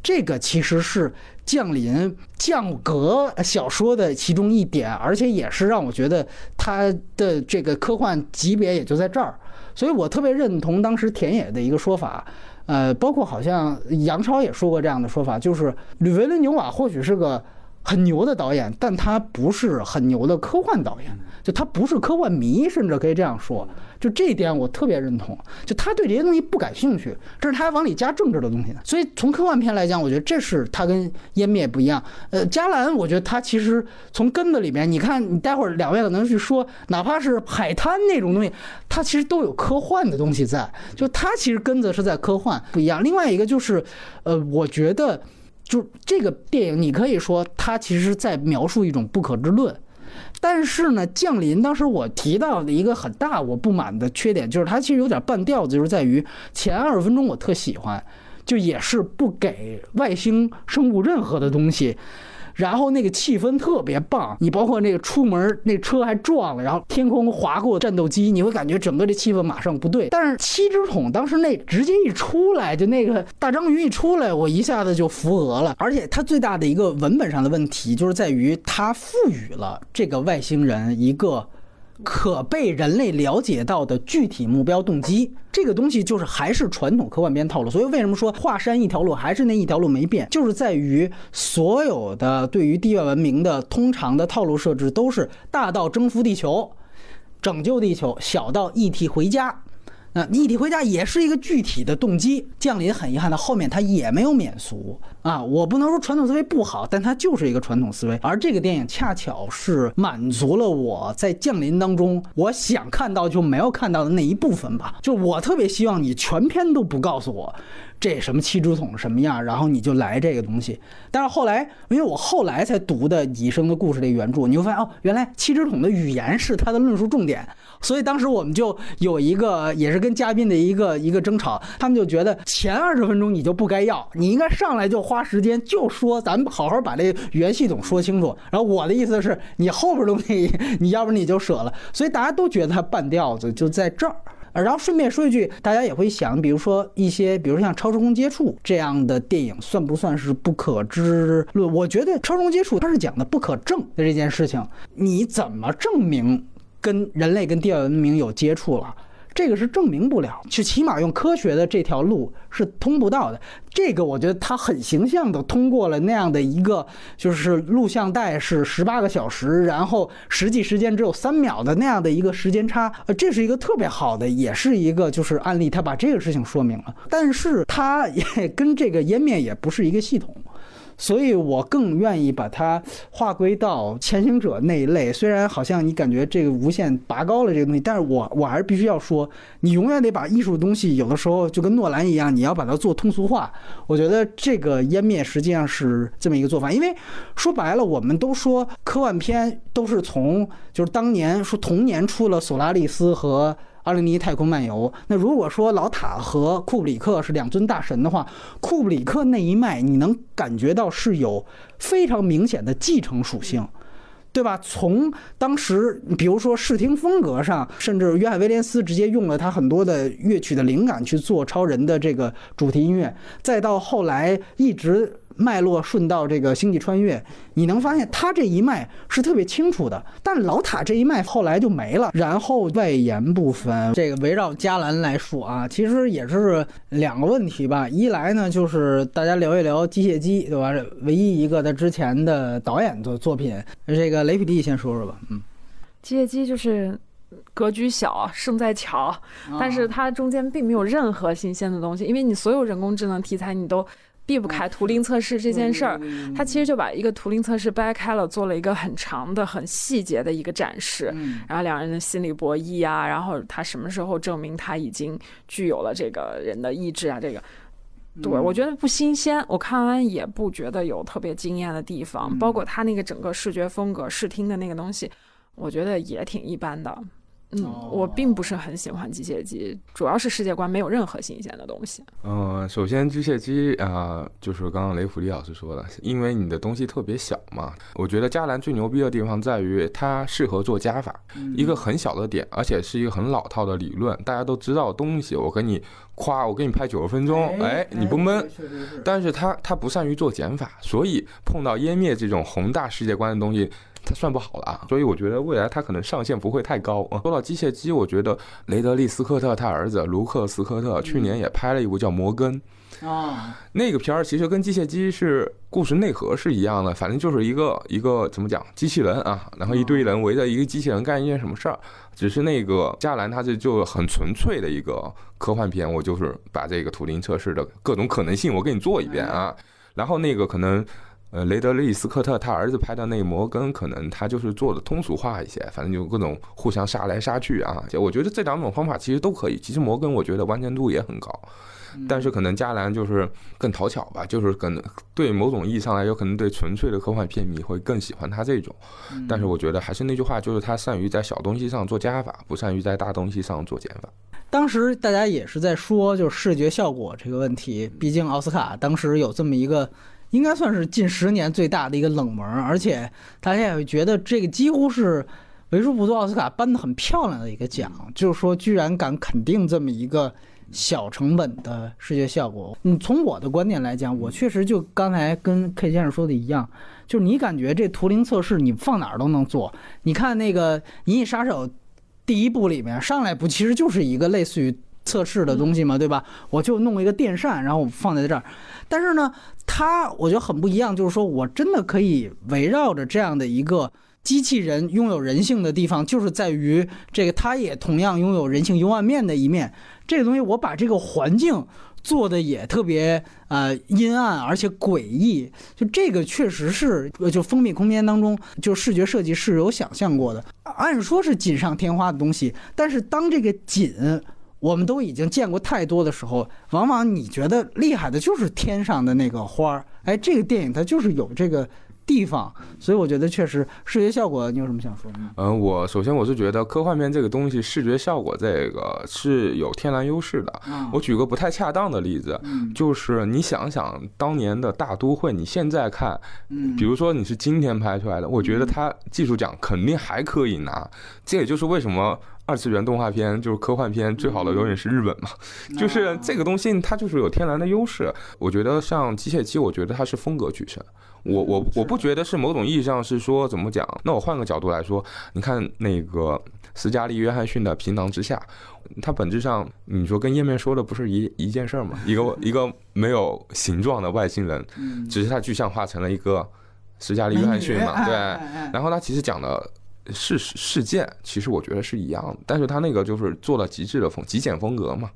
这个其实是降临降格小说的其中一点，而且也是让我觉得它的这个科幻级别也就在这儿。所以我特别认同当时田野的一个说法。呃，包括好像杨超也说过这样的说法，就是吕维伦纽瓦或许是个很牛的导演，但他不是很牛的科幻导演，就他不是科幻迷，甚至可以这样说。就这一点我特别认同，就他对这些东西不感兴趣，这是他往里加政治的东西。所以从科幻片来讲，我觉得这是他跟湮灭不一样。呃，加兰，我觉得他其实从根子里面，你看，你待会儿两位可能去说，哪怕是海滩那种东西，它其实都有科幻的东西在，就它其实根子是在科幻不一样。另外一个就是，呃，我觉得就这个电影，你可以说它其实在描述一种不可知论。但是呢，降临当时我提到的一个很大我不满的缺点，就是它其实有点半吊子，就是在于前二十分钟我特喜欢，就也是不给外星生物任何的东西，然后那个气氛特别棒。你包括那个出门那车还撞了，然后天空划过战斗机，你会感觉整个这气氛马上不对。但是七只桶当时那直接一出来，就那个大章鱼一出来，我一下子就扶额了。[LAUGHS] 而且它最大的一个文本上的问题，就是在于它赋予了这个外星人一个。可被人类了解到的具体目标动机，这个东西就是还是传统科幻片套路。所以为什么说华山一条路还是那一条路没变，就是在于所有的对于地外文明的通常的套路设置都是大到征服地球、拯救地球，小到一体回家。那一体回家也是一个具体的动机。降临很遗憾的后面他也没有免俗啊，我不能说传统思维不好，但它就是一个传统思维。而这个电影恰巧是满足了我在降临当中我想看到就没有看到的那一部分吧。就我特别希望你全篇都不告诉我。这什么七支桶什么样？然后你就来这个东西。但是后来，因为我后来才读的《蚁生的故事》这原著，你会发现哦，原来七只桶的语言是他的论述重点。所以当时我们就有一个，也是跟嘉宾的一个一个争吵，他们就觉得前二十分钟你就不该要，你应该上来就花时间就说，咱们好好把这原系统说清楚。然后我的意思是你后边东西，你要不你就舍了。所以大家都觉得他半吊子就在这儿。然后顺便说一句，大家也会想，比如说一些，比如像《超时空接触》这样的电影，算不算是不可知论？我觉得《超时空接触》它是讲的不可证的这件事情，你怎么证明跟人类跟第二文明有接触了？这个是证明不了，就起码用科学的这条路是通不到的。这个我觉得他很形象的通过了那样的一个，就是录像带是十八个小时，然后实际时间只有三秒的那样的一个时间差，呃，这是一个特别好的，也是一个就是案例，他把这个事情说明了。但是它也跟这个湮灭也不是一个系统。所以我更愿意把它划归到前行者那一类。虽然好像你感觉这个无限拔高了这个东西，但是我我还是必须要说，你永远得把艺术东西有的时候就跟诺兰一样，你要把它做通俗化。我觉得这个湮灭实际上是这么一个做法，因为说白了，我们都说科幻片都是从就是当年说同年出了索拉利斯和。《二零零一太空漫游》，那如果说老塔和库布里克是两尊大神的话，库布里克那一脉你能感觉到是有非常明显的继承属性，对吧？从当时，比如说视听风格上，甚至约翰威廉斯直接用了他很多的乐曲的灵感去做超人的这个主题音乐，再到后来一直。脉络顺到这个星际穿越，你能发现他这一脉是特别清楚的，但老塔这一脉后来就没了。然后外延部分，这个围绕加兰来说啊，其实也是两个问题吧。一来呢，就是大家聊一聊机械姬，对吧？唯一一个他之前的导演的作品，这个雷普利先说说吧。嗯，机械姬就是格局小，胜在巧，但是它中间并没有任何新鲜的东西，因为你所有人工智能题材你都。避不开图灵测试这件事儿，他其实就把一个图灵测试掰开了，做了一个很长的、很细节的一个展示。然后两人的心理博弈啊，然后他什么时候证明他已经具有了这个人的意志啊？这个，对我觉得不新鲜，我看完也不觉得有特别惊艳的地方。包括他那个整个视觉风格、视听的那个东西，我觉得也挺一般的。嗯，我并不是很喜欢机械姬，主要是世界观没有任何新鲜的东西。嗯，首先机械姬啊，就是刚刚雷普利老师说的，因为你的东西特别小嘛。我觉得加兰最牛逼的地方在于它适合做加法，一个很小的点，而且是一个很老套的理论，大家都知道东西。我给你夸，我给你拍九十分钟，哎，你不闷。但是它它不善于做减法，所以碰到湮灭这种宏大世界观的东西。它算不好了啊，所以我觉得未来它可能上限不会太高。说到机械姬，我觉得雷德利·斯科特他儿子卢克·斯科特去年也拍了一部叫《摩根》啊，那个片儿其实跟机械姬是故事内核是一样的，反正就是一个一个怎么讲机器人啊，然后一堆人围着一个机器人干一件什么事儿。只是那个加兰他这就很纯粹的一个科幻片，我就是把这个图灵测试的各种可能性我给你做一遍啊，然后那个可能。呃，雷德利·斯科特他儿子拍的那摩根，可能他就是做的通俗化一些，反正就各种互相杀来杀去啊。我觉得这两种方法其实都可以。其实摩根我觉得完成度也很高，但是可能加兰就是更讨巧吧，就是可能对某种意义上来，有可能对纯粹的科幻片迷会更喜欢他这种。但是我觉得还是那句话，就是他善于在小东西上做加法，不善于在大东西上做减法。当时大家也是在说，就是视觉效果这个问题，毕竟奥斯卡当时有这么一个。应该算是近十年最大的一个冷门，而且大家也会觉得这个几乎是为数不多奥斯卡颁的很漂亮的一个奖，就是说居然敢肯定这么一个小成本的视觉效果。嗯，从我的观点来讲，我确实就刚才跟 K 先生说的一样，就是你感觉这图灵测试你放哪儿都能做。你看那个《银翼杀手》第一部里面上来不其实就是一个类似于测试的东西嘛，对吧？我就弄一个电扇，然后我放在这儿。但是呢，它我觉得很不一样，就是说我真的可以围绕着这样的一个机器人拥有人性的地方，就是在于这个它也同样拥有人性幽暗面的一面。这个东西我把这个环境做的也特别呃阴暗，而且诡异。就这个确实是，呃就封闭空间当中，就视觉设计是有想象过的。按说是锦上添花的东西，但是当这个锦。我们都已经见过太多的时候，往往你觉得厉害的就是天上的那个花儿，哎，这个电影它就是有这个地方，所以我觉得确实视觉效果，你有什么想说的吗？嗯，我首先我是觉得科幻片这个东西视觉效果这个是有天然优势的。我举个不太恰当的例子，就是你想想当年的大都会，你现在看，比如说你是今天拍出来的，我觉得它技术奖肯定还可以拿。这也就是为什么。二次元动画片就是科幻片最好的永远是日本嘛，就是这个东西它就是有天然的优势。我觉得像机械姬，我觉得它是风格取胜。我我我不觉得是某种意义上是说怎么讲。那我换个角度来说，你看那个斯嘉丽·约翰逊的《平囊之下》，它本质上你说跟页面说的不是一一件事儿吗？一个一个没有形状的外星人，只是它具象化成了一个斯嘉丽·约翰逊嘛，对。然后它其实讲的。事事件其实我觉得是一样的，但是他那个就是做了极致的风极简风格嘛，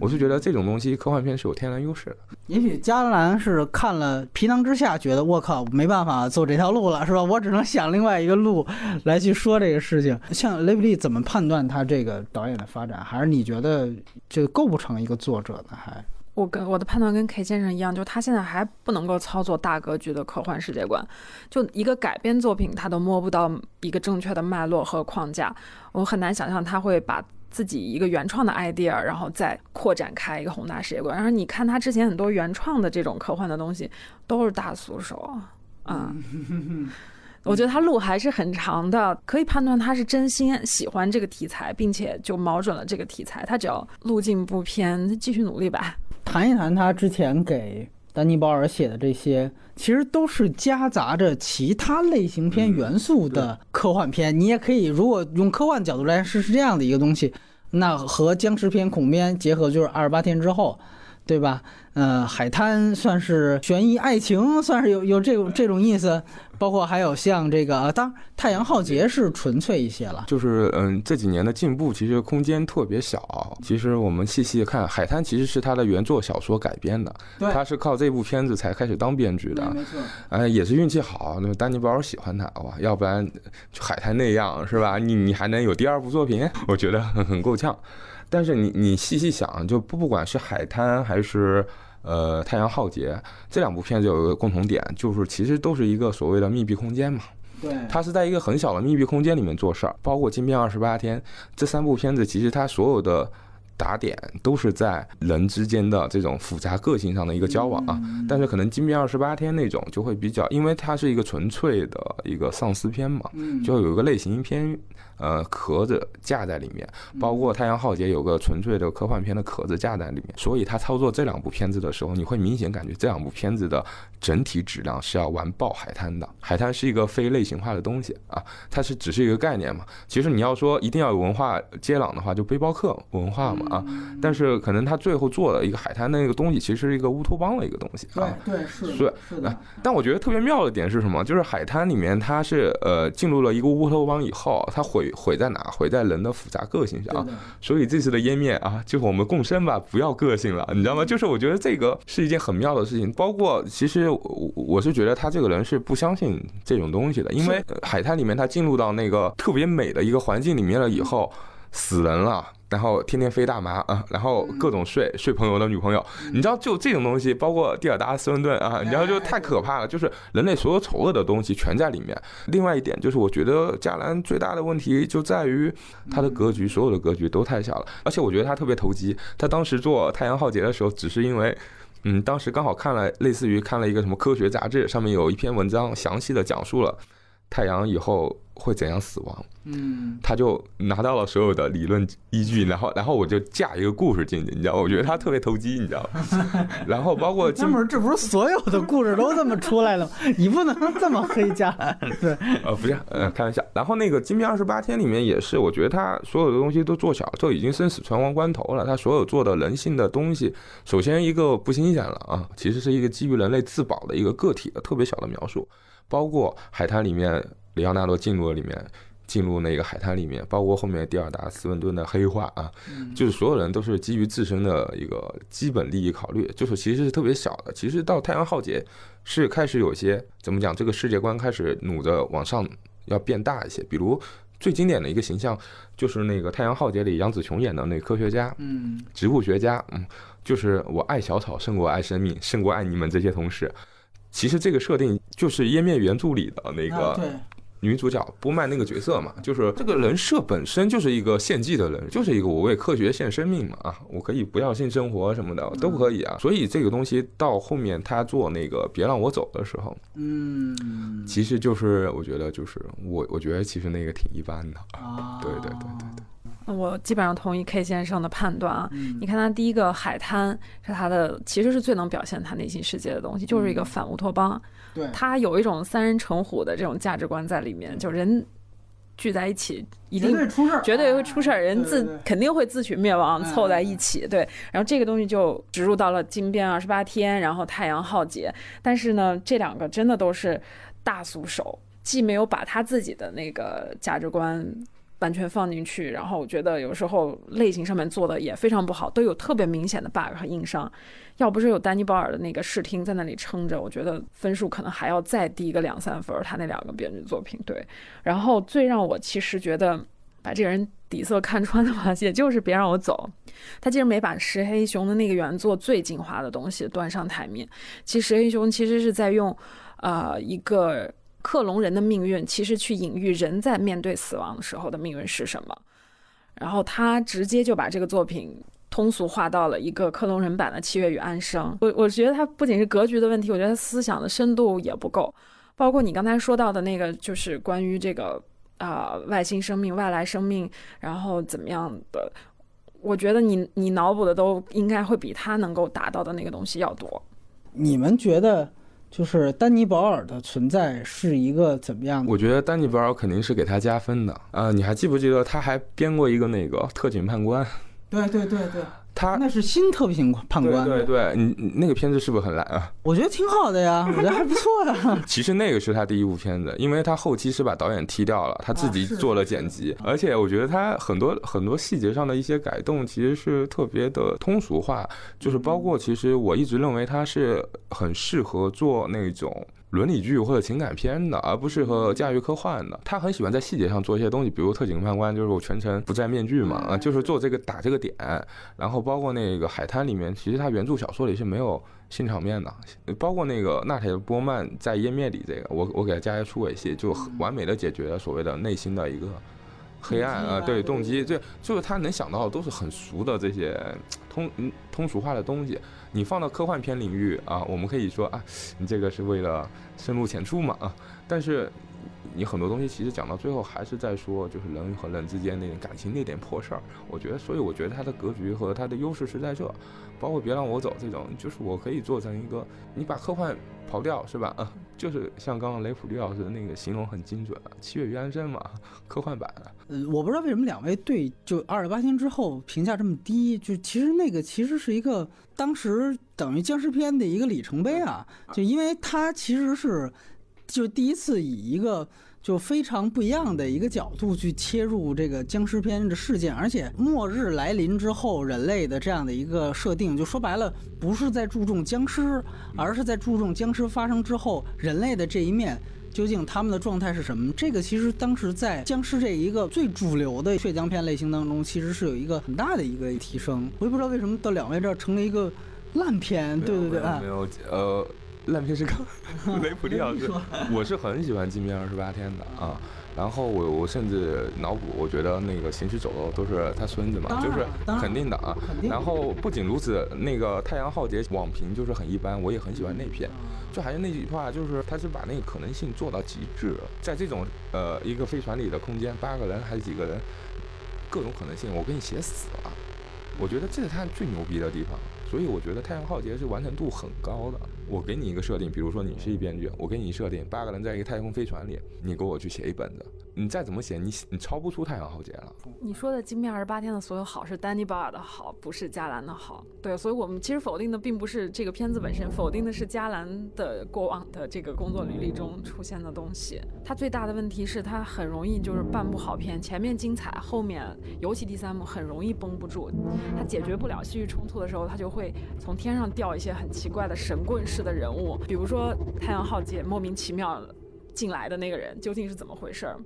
我是觉得这种东西科幻片是有天然优势的。也许加兰是看了《皮囊之下》，觉得我靠没办法走这条路了，是吧？我只能想另外一个路来去说这个事情。像雷布利怎么判断他这个导演的发展？还是你觉得这构不成一个作者呢？还？我跟我的判断跟 K 先生一样，就他现在还不能够操作大格局的科幻世界观，就一个改编作品，他都摸不到一个正确的脉络和框架，我很难想象他会把自己一个原创的 idea，然后再扩展开一个宏大世界观。然后你看他之前很多原创的这种科幻的东西，都是大俗手啊，[LAUGHS] 我觉得他路还是很长的，可以判断他是真心喜欢这个题材，并且就瞄准了这个题材，他只要路径不偏，继续努力吧。谈一谈他之前给丹尼·鲍尔写的这些，其实都是夹杂着其他类型片元素的科幻片。你也可以，如果用科幻角度来试，是这样的一个东西，那和僵尸片、恐怖片结合，就是《二十八天之后》，对吧？呃，海滩算是悬疑爱情，算是有有这种这种意思。包括还有像这个，当太阳浩劫是纯粹一些了。就是嗯，这几年的进步其实空间特别小。其实我们细细看，海滩其实是他的原作小说改编的，他是靠这部片子才开始当编剧的。没错。哎，也是运气好，那丹尼保尔喜欢他哇，要不然就海滩那样是吧？你你还能有第二部作品？[LAUGHS] 我觉得很很够呛。但是你你细细想，就不不管是海滩还是。呃，太阳浩劫这两部片子有一个共同点，就是其实都是一个所谓的密闭空间嘛。对，它是在一个很小的密闭空间里面做事儿。包括《金边二十八天》这三部片子，其实它所有的打点都是在人之间的这种复杂个性上的一个交往啊。但是可能《金边二十八天》那种就会比较，因为它是一个纯粹的一个丧尸片嘛，就有一个类型片。呃，壳子架在里面，包括《太阳浩劫》有个纯粹的科幻片的壳子架在里面，所以他操作这两部片子的时候，你会明显感觉这两部片子的整体质量是要完爆海滩的。海滩是一个非类型化的东西啊，它是只是一个概念嘛。其实你要说一定要有文化接壤的话，就背包客文化嘛啊。但是可能他最后做的一个海滩的那个东西，其实是一个乌托邦的一个东西啊。对对是。是但我觉得特别妙的点是什么？就是海滩里面它是呃进入了一个乌托邦以后，它毁。毁在哪？毁在人的复杂个性上。所以这次的湮灭啊，就是我们共生吧，不要个性了，你知道吗？就是我觉得这个是一件很妙的事情。包括其实我我是觉得他这个人是不相信这种东西的，因为海滩里面他进入到那个特别美的一个环境里面了以后，死人了。然后天天飞大麻啊，然后各种睡睡朋友的女朋友，你知道就这种东西，包括蒂尔达斯温顿啊，你知道就太可怕了，就是人类所有丑恶的东西全在里面。另外一点就是，我觉得加兰最大的问题就在于他的格局，所有的格局都太小了，而且我觉得他特别投机。他当时做太阳浩劫的时候，只是因为嗯，当时刚好看了类似于看了一个什么科学杂志，上面有一篇文章详细的讲述了太阳以后会怎样死亡。嗯，他就拿到了所有的理论依据，然后然后我就架一个故事进去，你知道吗？我觉得他特别投机，你知道吗？[LAUGHS] 然后包括金那么这不是所有的故事都这么出来的吗？你不能这么黑加兰，[LAUGHS] 对，呃不是呃开玩笑，然后那个《金边二十八天》里面也是，我觉得他所有的东西都做小了，都已经生死存亡关头了。他所有做的人性的东西，首先一个不新鲜了啊，其实是一个基于人类自保的一个个体的特别小的描述，包括海滩里面里奥纳多进入了里面。进入那个海滩里面，包括后面蒂尔达·斯文顿的黑化啊，就是所有人都是基于自身的一个基本利益考虑，就是其实是特别小的。其实到太阳浩劫是开始有些怎么讲，这个世界观开始努着往上要变大一些。比如最经典的一个形象就是那个太阳浩劫里杨紫琼演的那个科学家，嗯，植物学家，嗯，就是我爱小草胜过爱生命，胜过爱你们这些同事。其实这个设定就是页面原著里的那个。女主角波曼那个角色嘛，就是这个人设本身就是一个献祭的人，就是一个我为科学献生命嘛啊，我可以不要性生活什么的都可以啊。所以这个东西到后面他做那个别让我走的时候，嗯，其实就是我觉得就是我我觉得其实那个挺一般的。啊，对对对对对。我基本上同意 K 先生的判断啊。嗯你看他第一个海滩是他的，其实是最能表现他内心世界的东西，就是一个反乌托邦。对，他有一种三人成虎的这种价值观在里面，就人聚在一起一定绝对出事儿，绝对会出事儿，人自肯定会自取灭亡，嗯凑在一起。对，然后这个东西就植入到了金边二十八天，然后太阳浩劫。但是呢，这两个真的都是大俗手，既没有把他自己的那个价值观。完全放进去，然后我觉得有时候类型上面做的也非常不好，都有特别明显的 bug 和硬伤。要不是有丹尼鲍尔的那个视听在那里撑着，我觉得分数可能还要再低个两三分。他那两个编剧作品，对。然后最让我其实觉得把这个人底色看穿的吧，也就是别让我走。他竟然没把石黑熊的那个原作最精华的东西端上台面。其实石黑熊其实是在用，呃，一个克隆人的命运，其实去隐喻人在面对死亡的时候的命运是什么。然后他直接就把这个作品通俗化到了一个克隆人版的《七月与安生》。我我觉得它不仅是格局的问题，我觉得他思想的深度也不够。包括你刚才说到的那个，就是关于这个啊、外星生命、外来生命，然后怎么样的，我觉得你你脑补的都应该会比他能够达到的那个东西要多。你们觉得就是丹尼保尔的存在是一个怎么样的？我觉得丹尼保尔肯定是给他加分的啊、你还记不记得他还编过一个那个特警判官？对对对对，他那是新特警判官，对对，你你那个片子是不是很烂啊？我觉得挺好的呀，我觉得还不错呀。[LAUGHS] 其实那个是他第一部片子，因为他后期是把导演踢掉了，他自己做了剪辑，而且我觉得他很多很多细节上的一些改动其实是特别的通俗化，就是包括其实我一直认为他是很适合做那种。伦理剧或者情感片的，而不适合驾驭科幻的。他很喜欢在细节上做一些东西，比如特警判官，就是我全程不摘面具嘛，啊，就是做这个打这个点。然后包括那个海滩里面，其实他原著小说里是没有性场面的，包括那个纳铁波曼在湮灭里这个，我我给他加一个出轨戏，就很完美的解决了所谓的内心的一个黑暗啊，对动机，这就是他能想到的都是很俗的这些通嗯通俗化的东西。你放到科幻片领域啊，我们可以说啊，你这个是为了深入浅出嘛啊，但是你很多东西其实讲到最后还是在说，就是人和人之间那点感情那点破事儿。我觉得，所以我觉得他的格局和他的优势是在这，包括别让我走这种，就是我可以做成一个，你把科幻刨掉是吧？啊，[LAUGHS] 就是像刚刚雷普利老师的那个形容很精准啊，七月与安生嘛，[LAUGHS] 科幻版。呃，我不知道为什么两位对就二十八星之后评价这么低，就其实那个其实是一个当时等于僵尸片的一个里程碑啊，就因为它其实是就第一次以一个。就非常不一样的一个角度去切入这个僵尸片的事件，而且末日来临之后，人类的这样的一个设定，就说白了，不是在注重僵尸，而是在注重僵尸发生之后人类的这一面。究竟他们的状态是什么？这个其实当时在僵尸这一个最主流的血浆片类型当中，其实是有一个很大的一个提升。我也不知道为什么到两位这儿成了一个烂片。对对对，没有呃，烂片 [LAUGHS] 是刚雷普利老师，我是很喜欢《金边二十八天》的啊。然后我我甚至脑补，我觉得那个行尸走肉都是他孙子嘛，就是肯定的啊肯定。然后不仅如此，那个《太阳浩劫》网评就是很一般，我也很喜欢那篇。就还是那句话，就是他是把那个可能性做到极致，在这种呃一个飞船里的空间，八个人还是几个人，各种可能性，我给你写死了。我觉得这是他最牛逼的地方，所以我觉得《太阳浩劫》是完成度很高的。我给你一个设定，比如说你是一编剧，我给你设定八个人在一个太空飞船里，你给我去写一本子，你再怎么写，你你超不出《太阳浩劫》了。你说的《金面二十八天》的所有好是丹尼保尔的好，不是加兰的好。对，所以我们其实否定的并不是这个片子本身，否定的是加兰的过往的这个工作履历中出现的东西。他最大的问题是他很容易就是半部好片，前面精彩，后面尤其第三幕很容易绷不住。他解决不了戏剧冲突的时候，他就会从天上掉一些很奇怪的神棍式的人物，比如说《太阳浩劫》莫名其妙进来的那个人究竟是怎么回事儿？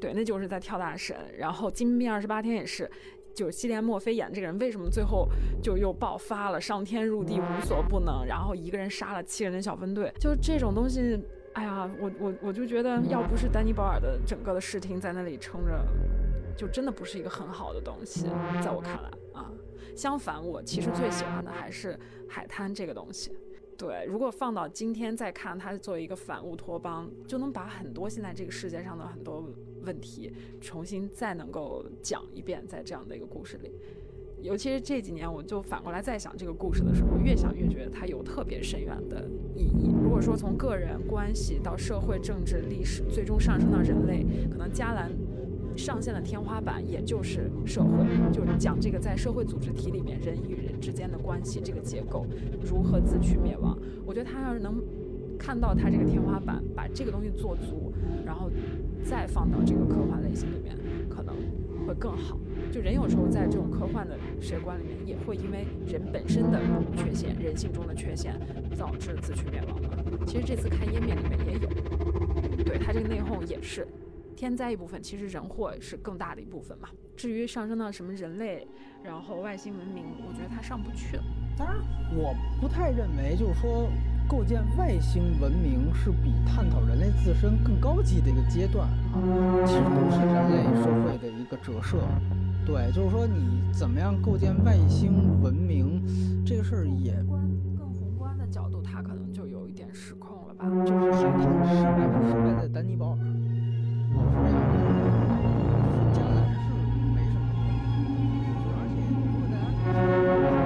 对，那就是在跳大神。然后《金兵二十八天》也是，就是西莲墨菲演这个人，为什么最后就又爆发了，上天入地无所不能，然后一个人杀了七人的小分队，就这种东西，哎呀，我我我就觉得，要不是丹尼保尔的整个的视听在那里撑着，就真的不是一个很好的东西，在我看来啊。相反，我其实最喜欢的还是海滩这个东西。对，如果放到今天再看，它作为一个反乌托邦，就能把很多现在这个世界上的很多问题重新再能够讲一遍，在这样的一个故事里。尤其是这几年，我就反过来再想这个故事的时候，越想越觉得它有特别深远的意义。如果说从个人关系到社会、政治、历史，最终上升到人类，可能加兰上线的天花板也就是社会，就是讲这个在社会组织体里面人与人之间的关系这个结构如何自取灭亡。我觉得他要是能看到他这个天花板，把这个东西做足，然后再放到这个科幻类型里面，可能会更好。就人有时候在这种科幻的世界观里面，也会因为人本身的缺陷、人性中的缺陷，导致自取灭亡的。其实这次看《湮灭》里面也有，对他这个内讧也是。天灾一部分，其实人祸是更大的一部分嘛。至于上升到什么人类，然后外星文明，我觉得它上不去了。当然，我不太认为，就是说构建外星文明是比探讨人类自身更高级的一个阶段啊，其实都是人类社会的一个折射。对，就是说你怎么样构建外星文明，这个事儿也观更宏观的角度，它可能就有一点失控了吧？就是海滩失败是失败在丹尼鲍尔，我，是这样的。加兰是没什么，而且如果大家。